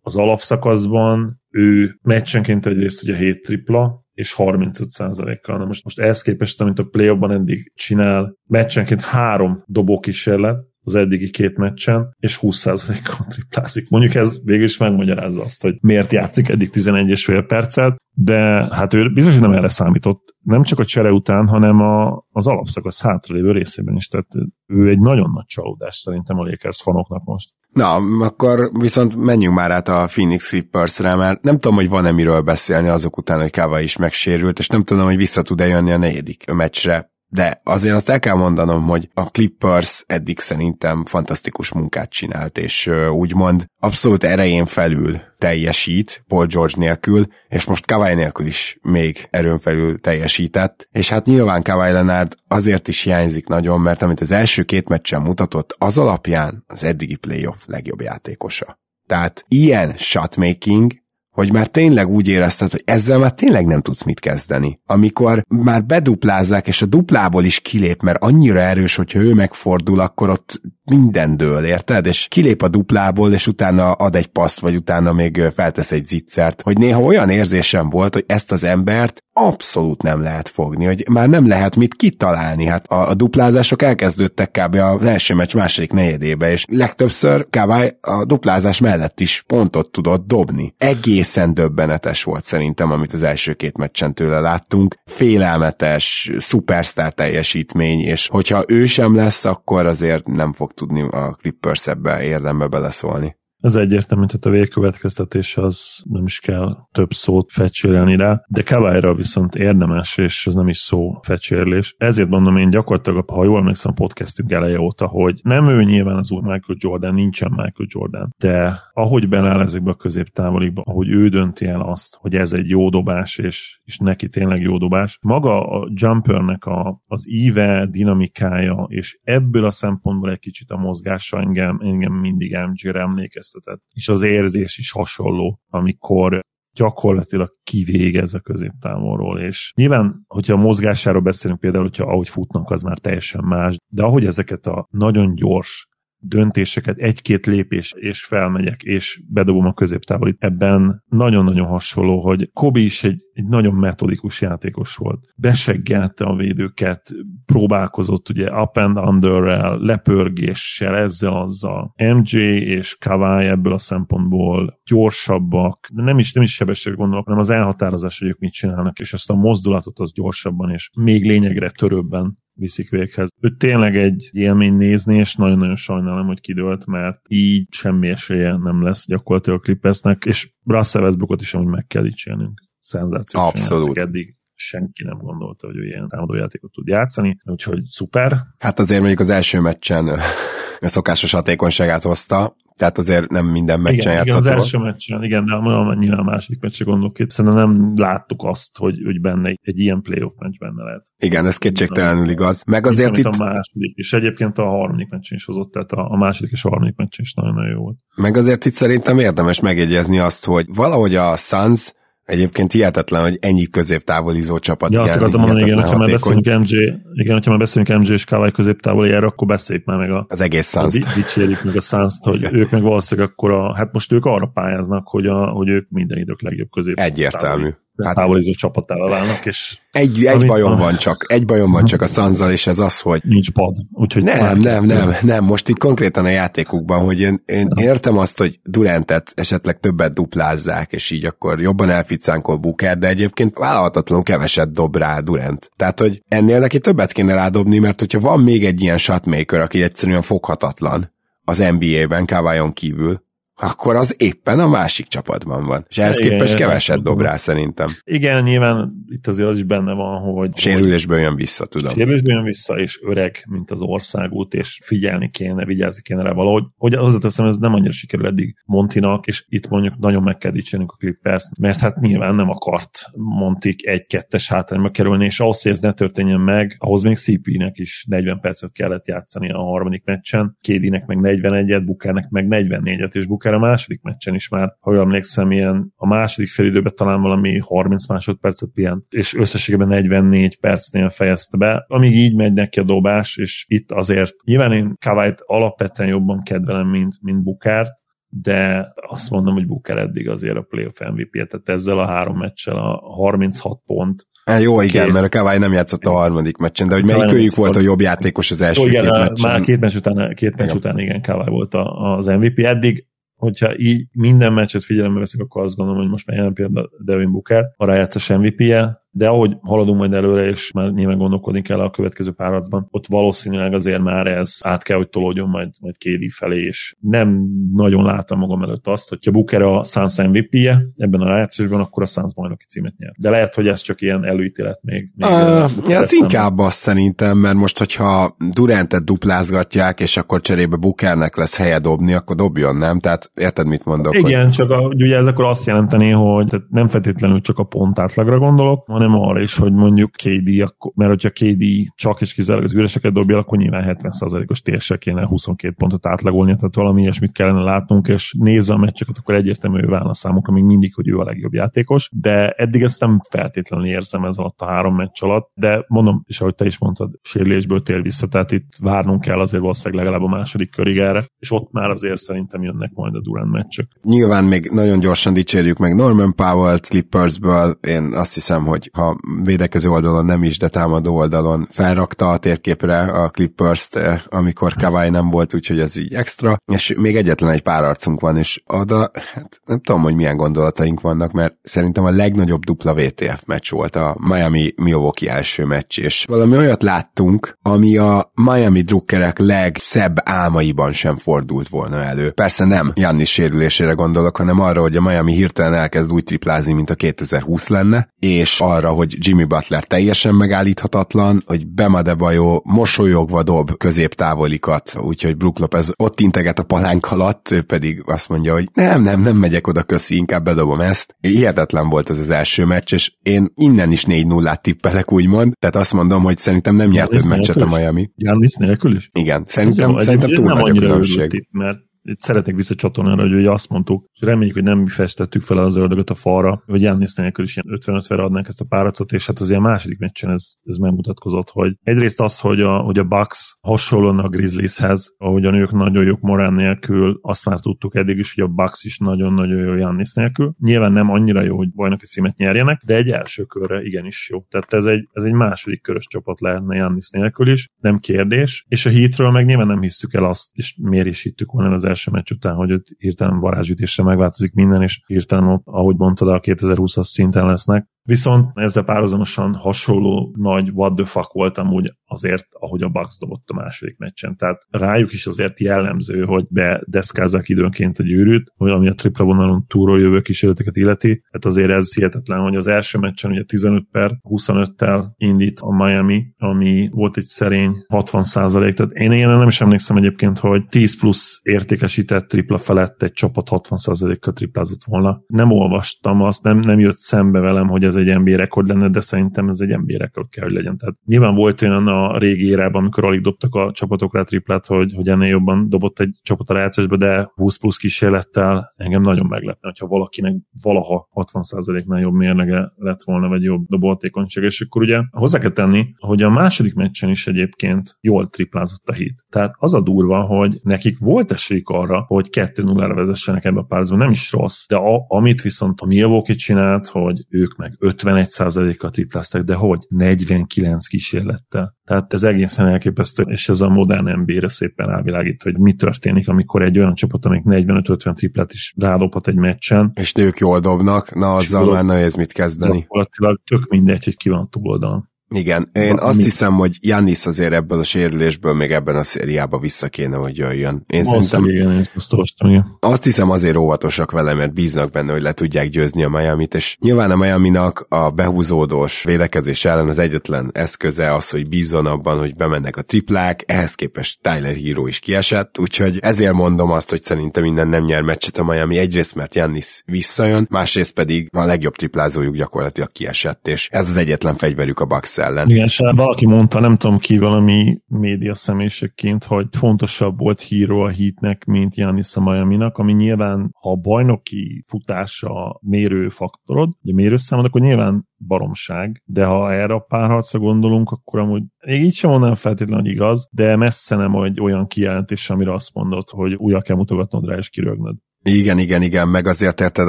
Speaker 4: az alapszakaszban, ő meccsenként egyrészt ugye 7 tripla, és 35%-kal. Na most, most ehhez képest, amit a play eddig csinál, meccsenként három dobókísérlet, az eddigi két meccsen, és 20%-kal triplázik. Mondjuk ez végül is megmagyarázza azt, hogy miért játszik eddig 11,5 percet, de hát ő biztos, hogy nem erre számított. Nem csak a csere után, hanem a, az alapszakasz hátralévő részében is. Tehát ő egy nagyon nagy csalódás szerintem a Lakers fanoknak most.
Speaker 3: Na, akkor viszont menjünk már át a Phoenix Clippers-re, mert nem tudom, hogy van-e miről beszélni azok után, hogy Kava is megsérült, és nem tudom, hogy vissza tud-e jönni a negyedik meccsre de azért azt el kell mondanom, hogy a Clippers eddig szerintem fantasztikus munkát csinált, és úgymond abszolút erején felül teljesít Paul George nélkül, és most Kawhi nélkül is még erőn felül teljesített, és hát nyilván Kawhi Leonard azért is hiányzik nagyon, mert amit az első két meccsen mutatott, az alapján az eddigi playoff legjobb játékosa. Tehát ilyen shotmaking hogy már tényleg úgy érezted, hogy ezzel már tényleg nem tudsz mit kezdeni. Amikor már beduplázzák, és a duplából is kilép, mert annyira erős, hogyha ő megfordul, akkor ott minden dől, érted? És kilép a duplából, és utána ad egy paszt, vagy utána még feltesz egy zicsert, hogy néha olyan érzésem volt, hogy ezt az embert abszolút nem lehet fogni, hogy már nem lehet mit kitalálni. Hát a, a duplázások elkezdődtek kb. az első meccs második negyedébe, és legtöbbször Kawai a duplázás mellett is pontot tudott dobni. Egészen döbbenetes volt szerintem, amit az első két meccsen tőle láttunk. Félelmetes, szupersztár teljesítmény, és hogyha ő sem lesz, akkor azért nem fog tudni a Clippers ebbe érdembe beleszólni.
Speaker 4: Ez egyértelmű, tehát a végkövetkeztetés az nem is kell több szót fecsérelni rá, de Kavályra viszont érdemes, és ez nem is szó fecsérlés. Ezért mondom én gyakorlatilag, ha jól emlékszem podcastünk eleje óta, hogy nem ő nyilván az úr Michael Jordan, nincsen Michael Jordan, de ahogy beláll ezekbe a középtávolikba, ahogy ő dönti el azt, hogy ez egy jó dobás, és, és neki tényleg jó dobás, maga a jumpernek a, az íve, dinamikája, és ebből a szempontból egy kicsit a mozgása engem, engem mindig MJ-re emlékez emlékeztetett. És az érzés is hasonló, amikor gyakorlatilag kivégez a középtávolról, és nyilván, hogyha a mozgásáról beszélünk például, hogyha ahogy futnak, az már teljesen más, de ahogy ezeket a nagyon gyors döntéseket, egy-két lépés, és felmegyek, és bedobom a középtávolit. Ebben nagyon-nagyon hasonló, hogy Kobi is egy, egy nagyon metodikus játékos volt. Beseggelte a védőket, próbálkozott ugye up and under-rel, lepörgéssel, ezzel azzal. MJ és Kawai ebből a szempontból gyorsabbak, nem is, nem is sebesség gondolok, hanem az elhatározás, hogy ők mit csinálnak, és ezt a mozdulatot az gyorsabban és még lényegre törőbben viszik véghez. Ő tényleg egy élmény nézni, és nagyon-nagyon sajnálom, hogy kidőlt, mert így semmi esélye nem lesz gyakorlatilag a Clippersnek, és Russell Westbrookot is amúgy meg kell dicsérnünk. Szenzációs
Speaker 3: Abszolút.
Speaker 4: eddig senki nem gondolta, hogy ő ilyen támadójátékot tud játszani, úgyhogy szuper.
Speaker 3: Hát azért mondjuk az első meccsen a szokásos hatékonyságát hozta, tehát azért nem minden meccsen
Speaker 4: igen,
Speaker 3: játszott.
Speaker 4: Igen, az első meccsen, igen, de nyilván a második meccsen gondolok itt. Szerintem nem láttuk azt, hogy, hogy benne egy, egy ilyen playoff meccs benne lehet.
Speaker 3: Igen, ez kétségtelenül igaz. Meg azért
Speaker 4: itt...
Speaker 3: itt...
Speaker 4: A második, és egyébként a harmadik meccsen is hozott, tehát a, a második és a harmadik meccsen is nagyon-nagyon jó volt.
Speaker 3: Meg azért itt szerintem érdemes megjegyezni azt, hogy valahogy a Suns Egyébként hihetetlen, hogy ennyi középtávolizó csapat.
Speaker 4: Ja, azt akartam mondani, igen, hogyha már beszélünk MJ, igen, hogyha már beszélünk MJ és Kawai középtávolijára, akkor beszéljük már meg a,
Speaker 3: az egész suns
Speaker 4: Dicsérjük meg a suns hogy igen. ők meg valószínűleg akkor a, hát most ők arra pályáznak, hogy, a, hogy ők minden idők legjobb közép.
Speaker 3: Egyértelmű.
Speaker 4: Hát, távolizó csapatára válnak, és
Speaker 3: egy, egy bajom van csak, egy bajom van csak a Sanzal, és ez az, hogy...
Speaker 4: Nincs pad. Úgyhogy
Speaker 3: nem, nem, nem, nem, most itt konkrétan a játékukban, hogy én, én értem azt, hogy Durantet esetleg többet duplázzák, és így akkor jobban elficánkol Booker, de egyébként vállalhatatlanul keveset dob rá Durant. Tehát, hogy ennél neki többet kéne rádobni, mert hogyha van még egy ilyen shotmaker, aki egyszerűen foghatatlan az NBA-ben, Kawai kívül, akkor az éppen a másik csapatban van. És ehhez igen, képest keveset dob rá szerintem.
Speaker 4: Igen, nyilván itt azért az is benne van, hogy...
Speaker 3: Sérülésből jön vissza, tudom.
Speaker 4: Sérülésből jön vissza, és öreg, mint az országút, és figyelni kéne, vigyázni kéne rá valahogy. Hogy hozzáteszem, ez nem annyira sikerül eddig Montinak, és itt mondjuk nagyon meg kell dicsérnünk a Clippers, mert hát nyilván nem akart Montik egy-kettes hátrányba kerülni, és ahhoz, hogy ez ne történjen meg, ahhoz még CP-nek is 40 percet kellett játszani a harmadik meccsen, Kédinek meg 41-et, Bukernek meg 44-et, és Buker akár a második meccsen is már, ha jól emlékszem, ilyen a második félidőben talán valami 30 másodpercet pihent, és összességében 44 percnél fejezte be, amíg így megy neki a dobás, és itt azért nyilván én Kawait alapvetően jobban kedvelem, mint, mint Bukert, de azt mondom, hogy Booker eddig azért a playoff MVP, tehát ezzel a három meccsel a 36 pont,
Speaker 3: Há, jó, igen, két. mert a Kawai nem játszott a harmadik meccsen, de hogy melyik őjük volt a jobb játékos az első jó,
Speaker 4: igen,
Speaker 3: két meccsen?
Speaker 4: Már két meccs után, két meccs után igen, Kawai volt az MVP. Eddig hogyha így minden meccset figyelembe veszik, akkor azt gondolom, hogy most már jelen például Devin Booker a rájátszás MVP-je, de ahogy haladunk majd előre, és már nyilván gondolkodni kell a következő párharcban, ott valószínűleg azért már ez át kell, hogy tolódjon majd, majd KD felé, és nem nagyon látom magam előtt azt, hogyha Booker a Suns MVP-je ebben a rájátszásban, akkor a Suns bajnoki címet nyer. De lehet, hogy ez csak ilyen előítélet még. még
Speaker 3: uh, ez inkább azt szerintem, mert most, hogyha Durantet duplázgatják, és akkor cserébe Bookernek lesz helye dobni, akkor dobjon, nem? Tehát érted, mit mondok?
Speaker 4: Igen, hogy... csak a, ugye ez akkor azt jelenteni, hogy nem feltétlenül csak a pont átlagra gondolok, hanem arra is, hogy mondjuk KD, mert hogyha KD csak és kizárólag az üreseket dobja, akkor nyilván 70%-os térsel kéne 22 pontot átlagolni, tehát valami ilyesmit kellene látnunk, és nézve a meccseket, akkor egyértelmű válna számukra még mindig, hogy ő a legjobb játékos, de eddig ezt nem feltétlenül érzem ez alatt a három meccs alatt, de mondom, és ahogy te is mondtad, sérülésből tér vissza, tehát itt várnunk kell azért valószínűleg legalább a második körig erre, és ott már azért szerintem jönnek majd a Durant meccsek.
Speaker 3: Nyilván még nagyon gyorsan dicsérjük meg Norman Powell-t Clippersből, én azt hiszem, hogy ha védekező oldalon nem is, de támadó oldalon felrakta a térképre a Clippers-t, eh, amikor Kawai nem volt, úgyhogy ez így extra, és még egyetlen egy pár arcunk van, és oda, hát nem tudom, hogy milyen gondolataink vannak, mert szerintem a legnagyobb dupla VTF meccs volt a Miami Milwaukee első meccs, és valami olyat láttunk, ami a Miami drukkerek legszebb álmaiban sem fordult volna elő. Persze nem Jannis sérülésére gondolok, hanem arra, hogy a Miami hirtelen elkezd úgy triplázni, mint a 2020 lenne, és arra, hogy Jimmy Butler teljesen megállíthatatlan, hogy Bema de Bajo mosolyogva dob középtávolikat, úgyhogy Brook Lopez ott integet a palánk alatt, ő pedig azt mondja, hogy nem, nem, nem megyek oda, köszi, inkább bedobom ezt. Hihetetlen volt ez az első meccs, és én innen is 4 0 tippelek, úgymond, tehát azt mondom, hogy szerintem nem nyert több meccset a Miami.
Speaker 4: Giannis nélkül is?
Speaker 3: Igen, szerintem, szerintem túl nagy a különbség.
Speaker 4: mert itt szeretnék visszacsatolni arra, hogy ugye azt mondtuk, és reméljük, hogy nem fesítettük fel az ördögöt a falra, hogy Jannis nélkül is ilyen 50-50-re adnánk ezt a páracot, és hát az ilyen második meccsen ez, ez megmutatkozott, hogy egyrészt az, hogy a, hogy a Bucks hasonlóan a Grizzlieshez, ahogyan ők nagyon jók Morán nélkül, azt már tudtuk eddig is, hogy a Bucks is nagyon-nagyon jó Jannis nélkül. Nyilván nem annyira jó, hogy bajnoki címet nyerjenek, de egy első körre igenis jó. Tehát ez egy, ez egy második körös csapat lehetne Jannis nélkül is, nem kérdés. És a hitről meg nyilván nem hisszük el azt, és miért is hittük volna az első meccs után, hogy ott hirtelen varázsütésre megváltozik minden, és hirtelen, ahogy mondtad, a 2020-as szinten lesznek. Viszont ezzel párhuzamosan hasonló nagy what the fuck voltam úgy azért, ahogy a Bucks dobott a második meccsen. Tehát rájuk is azért jellemző, hogy bedeszkázzák időnként a gyűrűt, hogy ami a tripla vonalon túról jövő kísérleteket illeti. Hát azért ez hihetetlen, hogy az első meccsen ugye 15 per 25-tel indít a Miami, ami volt egy szerény 60 százalék. Tehát én ilyen nem is emlékszem egyébként, hogy 10 plusz értékesített tripla felett egy csapat 60 százalékkal triplázott volna. Nem olvastam azt, nem, nem jött szembe velem, hogy ez egy NBA rekord lenne, de szerintem ez egy NBA rekord kell, hogy legyen. Tehát nyilván volt olyan a régi érában, amikor alig dobtak a csapatok rá triplát, hogy, hogy ennél jobban dobott egy csapat a rájátszásba, de 20 plusz kísérlettel engem nagyon meglepne, hogyha valakinek valaha 60%-nál jobb mérlege lett volna, vagy jobb dobóhatékonyság, és akkor ugye hozzá kell tenni, hogy a második meccsen is egyébként jól triplázott a hit. Tehát az a durva, hogy nekik volt esélyük arra, hogy 2-0-ra vezessenek ebbe a párzba, nem is rossz, de a, amit viszont a Milwaukee csinált, hogy ők meg 51%-kal tripláztak, de hogy? 49 kísérlettel. Tehát ez egészen elképesztő, és ez a modern NBA-re szépen rávilágít, hogy mi történik, amikor egy olyan csapat, amik 45-50 triplet is rádobhat egy meccsen.
Speaker 3: És nők jól dobnak, na azzal már nehéz mit kezdeni.
Speaker 4: Gyakorlatilag tök mindegy, hogy ki van a túloldalon.
Speaker 3: Igen, én azt mi? hiszem, hogy Jannis azért ebből a sérülésből még ebben a szériába vissza kéne, hogy jöjjön. Én
Speaker 4: azt szerintem, igen, én azt, olvastam, igen.
Speaker 3: azt hiszem azért óvatosak vele, mert bíznak benne, hogy le tudják győzni a Miami-t, és nyilván a Miami-nak a behúzódós védekezés ellen az egyetlen eszköze az, hogy bízzon abban, hogy bemennek a triplák, ehhez képest Tyler Hero is kiesett, úgyhogy ezért mondom azt, hogy szerintem minden nem nyer meccset a Miami, egyrészt mert Jannis visszajön, másrészt pedig a legjobb triplázójuk gyakorlatilag kiesett, és ez az egyetlen fegyverük a Bucks ellen.
Speaker 4: Igen, és valaki mondta, nem tudom ki, valami média személyiségként, hogy fontosabb volt híró a hitnek, mint Janis a Miami-nak, ami nyilván, ha a bajnoki futása mérőfaktorod, ugye mérőszámod, akkor nyilván baromság, de ha erre a párharcra gondolunk, akkor amúgy még így sem mondanám feltétlenül, hogy igaz, de messze nem olyan kijelentés, amire azt mondod, hogy újra kell mutogatnod rá és kirögnöd.
Speaker 3: Igen, igen, igen, meg azért érted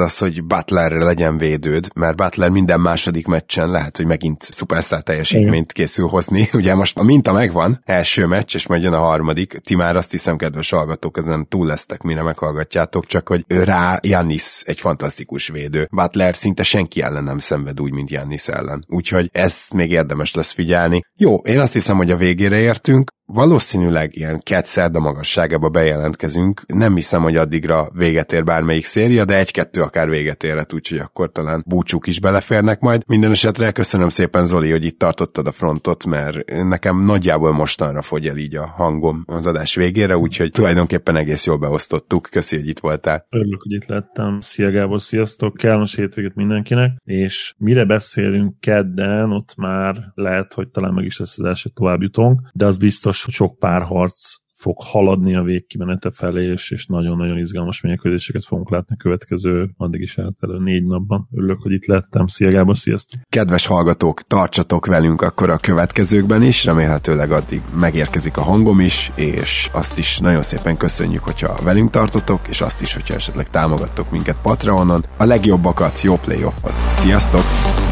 Speaker 3: azt, hogy Butlerre legyen védőd, mert Butler minden második meccsen lehet, hogy megint szuperszár teljesítményt igen. készül hozni. Ugye most a minta megvan, első meccs, és majd jön a harmadik. Ti már azt hiszem, kedves hallgatók, ezen túl lesztek, mire meghallgatjátok, csak hogy rá Janis egy fantasztikus védő. Butler szinte senki ellen nem szenved úgy, mint Janis ellen. Úgyhogy ezt még érdemes lesz figyelni. Jó, én azt hiszem, hogy a végére értünk valószínűleg ilyen két szerda magasságába bejelentkezünk. Nem hiszem, hogy addigra véget ér bármelyik széria, de egy-kettő akár véget érhet, úgyhogy akkor talán búcsúk is beleférnek majd. Minden esetre köszönöm szépen Zoli, hogy itt tartottad a frontot, mert nekem nagyjából mostanra fogy el így a hangom az adás végére, úgyhogy tulajdonképpen egész jól beosztottuk. Köszi, hogy itt voltál.
Speaker 4: Örülök, hogy itt lettem. Szia Gábor, sziasztok! Kellemes hétvégét mindenkinek, és mire beszélünk kedden, ott már lehet, hogy talán meg is lesz az első továbbjutónk, de az biztos, sok párharc fog haladni a végkimenete felé, és, és nagyon-nagyon izgalmas mérkőzéseket fogunk látni a következő, addig is eltelő négy napban. Örülök, hogy itt lettem. Szia Gábor, sziasztok!
Speaker 3: Kedves hallgatók, tartsatok velünk akkor a következőkben is, remélhetőleg addig megérkezik a hangom is, és azt is nagyon szépen köszönjük, hogyha velünk tartotok, és azt is, hogyha esetleg támogattok minket Patreonon. A legjobbakat, jó playoffot! Sziasztok!